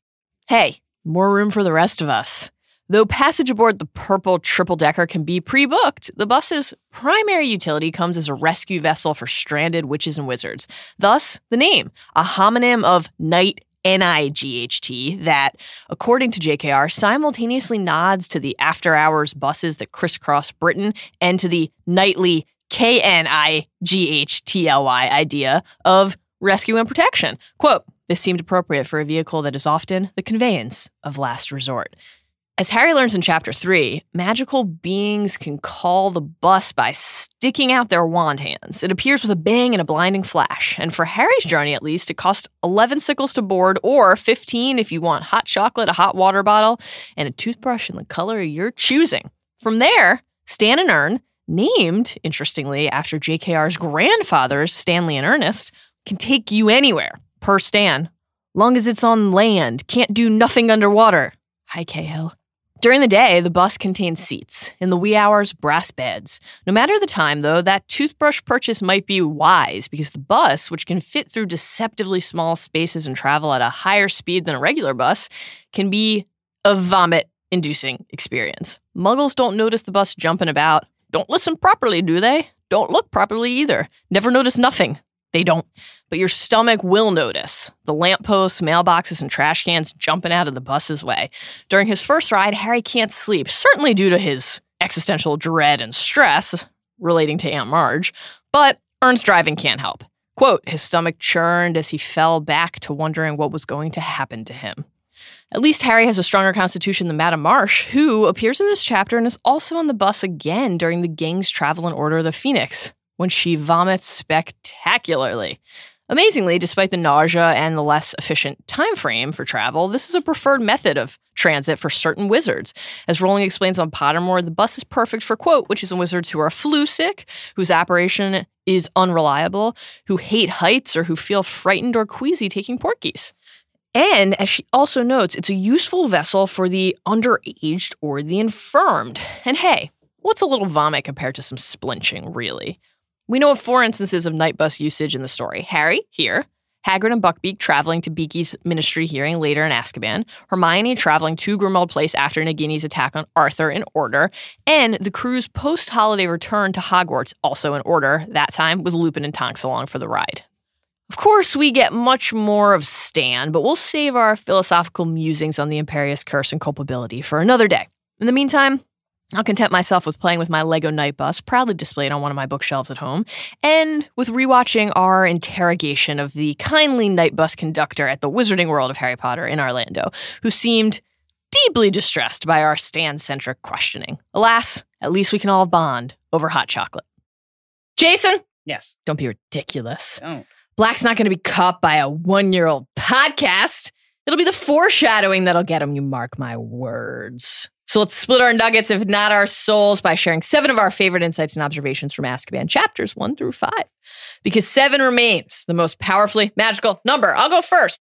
Hey, more room for the rest of us. Though passage aboard the purple triple decker can be pre booked, the bus's primary utility comes as a rescue vessel for stranded witches and wizards. Thus, the name, a homonym of Night N I G H T, that, according to JKR, simultaneously nods to the after hours buses that crisscross Britain and to the nightly K N I G H T L Y idea of rescue and protection. Quote, this seemed appropriate for a vehicle that is often the conveyance of last resort. As Harry learns in chapter 3, magical beings can call the bus by sticking out their wand hands. It appears with a bang and a blinding flash. And for Harry's journey, at least, it cost 11 sickles to board, or 15 if you want hot chocolate, a hot water bottle, and a toothbrush in the color of your choosing. From there, Stan and Ern, named, interestingly, after JKR's grandfathers, Stanley and Ernest, can take you anywhere, per Stan. Long as it's on land, can't do nothing underwater. Hi, Cahill. During the day, the bus contains seats. In the wee hours, brass beds. No matter the time, though, that toothbrush purchase might be wise because the bus, which can fit through deceptively small spaces and travel at a higher speed than a regular bus, can be a vomit inducing experience. Muggles don't notice the bus jumping about. Don't listen properly, do they? Don't look properly either. Never notice nothing. They don't. But your stomach will notice the lampposts, mailboxes, and trash cans jumping out of the bus's way. During his first ride, Harry can't sleep, certainly due to his existential dread and stress relating to Aunt Marge, but Ern's driving can't help. Quote, his stomach churned as he fell back to wondering what was going to happen to him. At least Harry has a stronger constitution than Madame Marsh, who appears in this chapter and is also on the bus again during the gang's travel in Order of the Phoenix, when she vomits spectacularly. Amazingly, despite the nausea and the less efficient time frame for travel, this is a preferred method of transit for certain wizards. As Rowling explains on Pottermore, the bus is perfect for quote, which is wizards who are Floo sick, whose apparition is unreliable, who hate heights, or who feel frightened or queasy taking Portkeys. And as she also notes, it's a useful vessel for the underaged or the infirmed. And hey, what's a little vomit compared to some splinching, really? We know of four instances of Knight Bus usage in the story Harry, here, Hagrid and Buckbeak traveling to Beaky's ministry hearing later in Azkaban, Hermione traveling to Grimmauld Place after Nagini's attack on Arthur in Order, and the crew's post holiday return to Hogwarts, also in Order, that time with Lupin and Tonks along for the ride. Of course, we get much more of Stan, but we'll save our philosophical musings on the Imperius curse and culpability for another day. In the meantime, I'll content myself with playing with my Lego Knight Bus, proudly displayed on one of my bookshelves at home, and with rewatching our interrogation of the kindly Knight Bus conductor at the Wizarding World of Harry Potter in Orlando, who seemed deeply distressed by our Stan centric questioning. Alas, at least we can all bond over hot chocolate. Jason, Yes. don't be ridiculous. Don't. Black's not going to be caught by a one year old podcast. It'll be the foreshadowing that'll get him, you mark my words. So let's split our nuggets, if not our souls, by sharing seven of our favorite insights and observations from Azkaban, chapters one through five. Because seven remains the most powerfully magical number. I'll go first.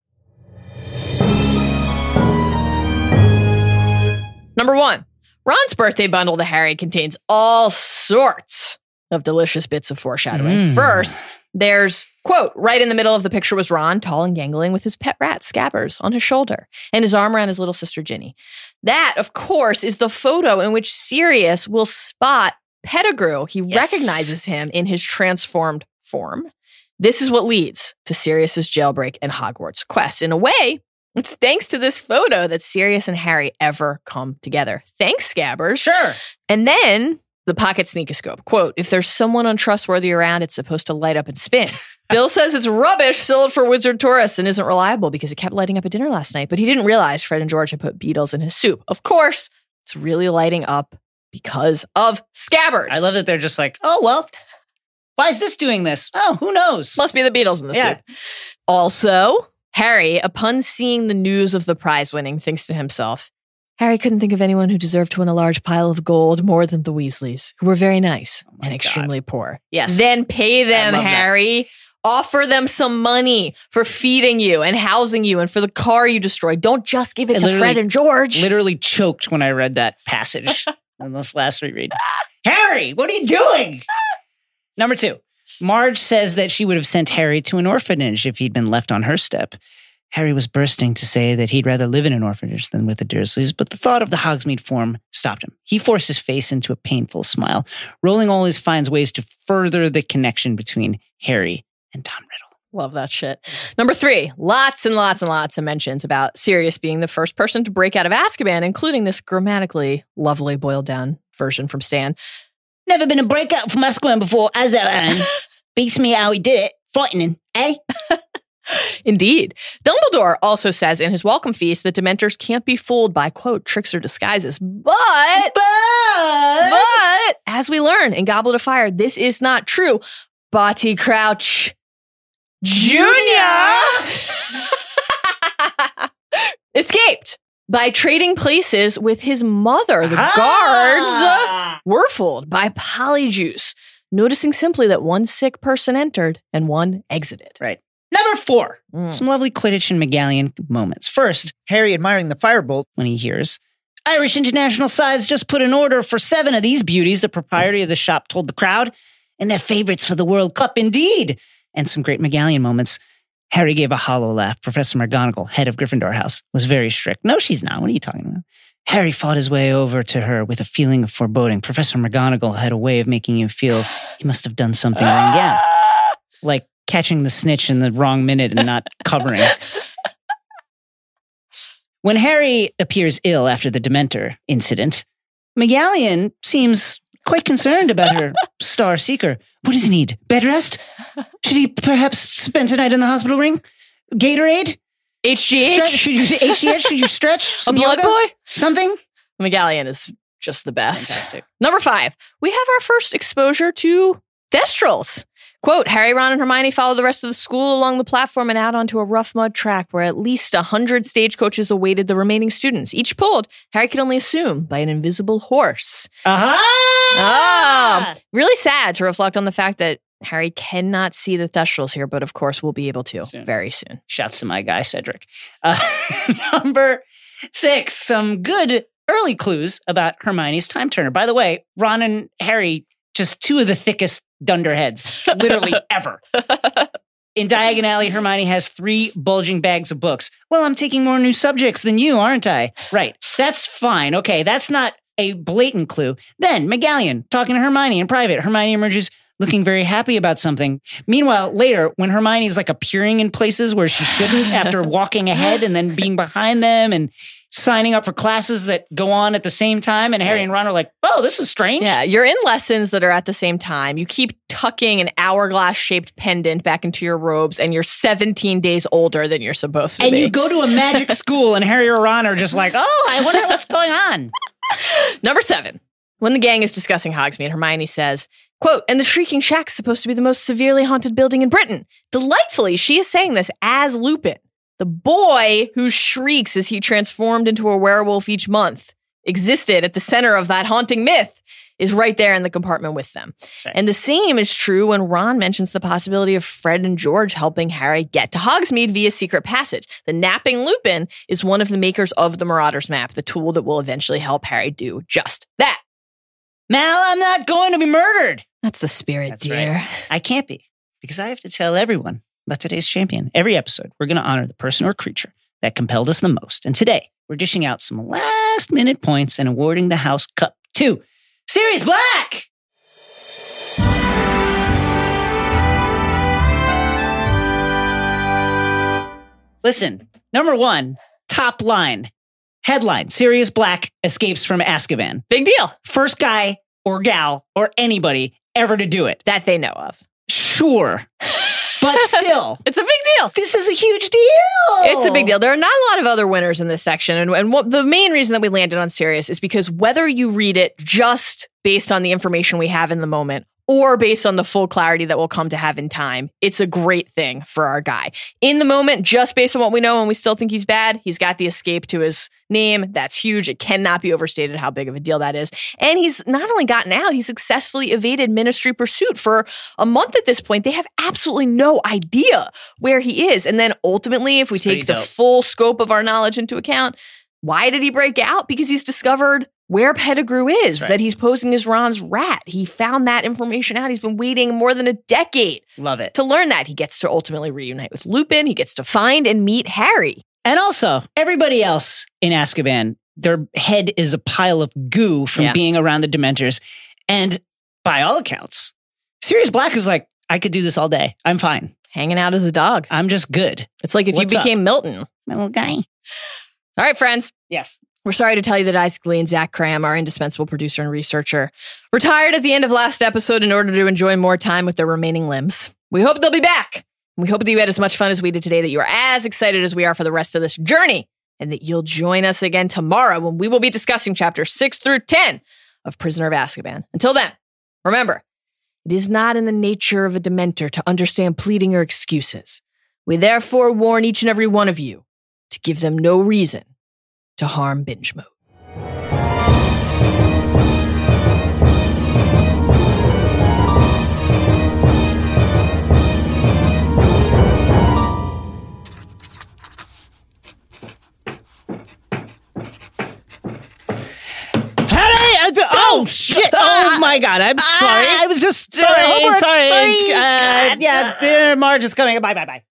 Number one, Ron's birthday bundle to Harry contains all sorts of delicious bits of foreshadowing. Mm. First, there's, quote, right in the middle of the picture was Ron, tall and gangling, with his pet rat, Scabbers, on his shoulder, and his arm around his little sister, Ginny. That, of course, is the photo in which Sirius will spot Pettigrew. He Yes. recognizes him in his transformed form. This is what leads to Sirius's jailbreak and Hogwarts quest. In a way, it's thanks to this photo that Sirius and Harry ever come together. Thanks, Scabbers. Sure. And then the pocket sneakoscope. Quote, if there's someone untrustworthy around, it's supposed to light up and spin. Bill says it's rubbish sold for wizard tourists and isn't reliable because it kept lighting up at dinner last night, but he didn't realize Fred and George had put beetles in his soup. Of course, it's really lighting up because of scabbers. I love that they're just like, oh, well, why is this doing this? Oh, who knows? Must be the beetles in the Yeah. soup. Also, Harry, upon seeing the news of the prize winning, thinks to himself, Harry couldn't think of anyone who deserved to win a large pile of gold more than the Weasleys, who were very nice Oh and extremely poor. Yes. Then pay them, Harry. that. Offer them some money for feeding you and housing you and for the car you destroyed. Don't just give it I to Fred and George. literally choked when I read that passage (laughs) on this last reread. Harry, what are you doing? Number two, Marge says that she would have sent Harry to an orphanage if he'd been left on her step. Harry was bursting to say that he'd rather live in an orphanage than with the Dursleys, but the thought of the Hogsmeade form stopped him. He forced his face into a painful smile, rolling all his finds ways to further the connection between Harry and Tom Riddle. Love that shit. Number three, lots and lots and lots of mentions about Sirius being the first person to break out of Azkaban, including this grammatically lovely boiled down version from Stan. Never been a breakout from Azkaban before, as that (laughs) Beats me how he did it. Frightening. Eh? (laughs) Indeed. Dumbledore also says in his welcome feast that Dementors can't be fooled by, quote, tricks or disguises. But, But but, as we learn in Goblet of Fire, this is not true. Barty Crouch Jr. (laughs) escaped by trading places with his mother. The guards Ah! were fooled by Polyjuice, noticing simply that one sick person entered and one exited. Right. Number four. Mm. Some lovely Quidditch and McGallion moments. First, Harry admiring the firebolt. when he hears Irish International Side just put an order for seven of these beauties, the proprietor of the shop told the crowd, and they're favorites for the World Cup indeed. And some great McGallion moments. Harry gave a hollow laugh. Professor McGonagall, head of Gryffindor House, was very strict. No, she's not. What are you talking about? Harry fought his way over to her with a feeling of foreboding. Professor McGonagall had a way of making you feel he must have done something wrong. Yeah. (laughs) Like catching the snitch in the wrong minute and not covering. (laughs) When Harry appears ill after the Dementor incident, McGallion seems quite concerned about her (laughs) star seeker. What does he need? Bed rest? Should he perhaps spend a night in the hospital ring? Gatorade? HGH, Stretch? Should you HGH? Should you stretch? (laughs) a blood yoga? boy? Something? McGallion is just the best. Fantastic. Number five, we have our first exposure to Thestrals. Quote, Harry, Ron, and Hermione followed the rest of the school along the platform and out onto a rough mud track where at least a hundred stagecoaches awaited the remaining students, each pulled, Harry could only assume, by an invisible horse. Aha! Oh, really sad to reflect on the fact that Harry cannot see the Thestrals here, but of course we'll be able to Soon. very soon. Shouts to my guy, Cedric. Uh, (laughs) number six, some good early clues about Hermione's time turner. By the way, Ron and Harry, just two of the thickest dunderheads, literally (laughs) ever. In Diagon Alley, Hermione has three bulging bags of books. Well, I'm taking more new subjects than you, aren't I? Right. That's fine. Okay, that's not a blatant clue. Then McGallion talking to Hermione in private. Hermione emerges looking very happy about something. Meanwhile, later, when Hermione's like appearing in places where she shouldn't after (laughs) walking ahead and then being behind them and signing up for classes that go on at the same time, and Harry and Ron are like, oh, this is strange. Yeah, you're in lessons that are at the same time. You keep tucking an hourglass shaped pendant back into your robes, and you're 17 days older than you're supposed to And be. And you go to a magic (laughs) school, and Harry or Ron are just like, oh, I wonder what's going on. (laughs) Number seven. When the gang is discussing Hogsmeade, Hermione says, quote, and the Shrieking Shack's supposed to be the most severely haunted building in Britain. Delightfully, she is saying this as Lupin, the boy who shrieks as he transformed into a werewolf each month, existed at the center of that haunting myth, is right there in the compartment with them. right. And the same is true when Ron mentions the possibility of Fred and George helping Harry get to Hogsmeade via secret passage. The napping Lupin is one of the makers of the Marauders map, the tool that will eventually help Harry do just that. Mal, I'm not going to be murdered. That's the spirit, That's dear. I can't be because I have to tell everyone about today's champion. Every episode, we're going to honor the person or creature that compelled us the most. And today, we're dishing out some last minute points and awarding the House Cup to Sirius Black. Listen, number one, top line, headline Sirius Black escapes from Azkaban. Big deal First guy or gal or anybody ever to do it. that they know of. Sure. (laughs) But (laughs) still, It's a big deal. this is a huge deal. It's a big deal. There are not a lot of other winners in this section. And, and what the main reason that we landed on Sirius is because whether you read it just based on the information we have in the moment or based on the full clarity that we'll come to have in time, it's a great thing for our guy. In the moment, just based on what we know and we still think he's bad, he's got the escape to his name. That's huge. It cannot be overstated how big of a deal that is. And he's not only gotten out, he successfully evaded ministry pursuit for a month at this point. They have absolutely no idea where he is. And then ultimately, if we It's take the full scope of our knowledge into account, why did he break out? Because he's discovered where Pettigrew is, right. that he's posing as Ron's rat. He found that information out. He's been waiting more than a decade Love it. to learn that. He gets to ultimately reunite with Lupin. He gets to find and meet Harry. And also, everybody else in Azkaban, their head is a pile of goo from Yeah. being around the Dementors. And by all accounts, Sirius Black is like, I could do this all day. I'm fine. Hanging out as a dog. I'm just good. It's like if What's you up? became Milton. My little guy. All right, friends. Yes. We're sorry to tell you that Isaac Lee and Zach Kram, our indispensable producer and researcher, retired at the end of last episode in order to enjoy more time with their remaining limbs. We hope they'll be back We hope that you had as much fun as we did today, that you are as excited as we are for the rest of this journey, and that you'll join us again tomorrow when we will be discussing chapters 6 through 10 of Prisoner of Azkaban. Until then, remember, it is not in the nature of a Dementor to understand pleading or excuses. We therefore warn each and every one of you to give them no reason to harm binge mode. I d- oh shit! Oh my god! I'm sorry. I was just sorry. homework. sorry. Sorry. Uh, yeah, uh, Marge is coming. Bye, bye, bye.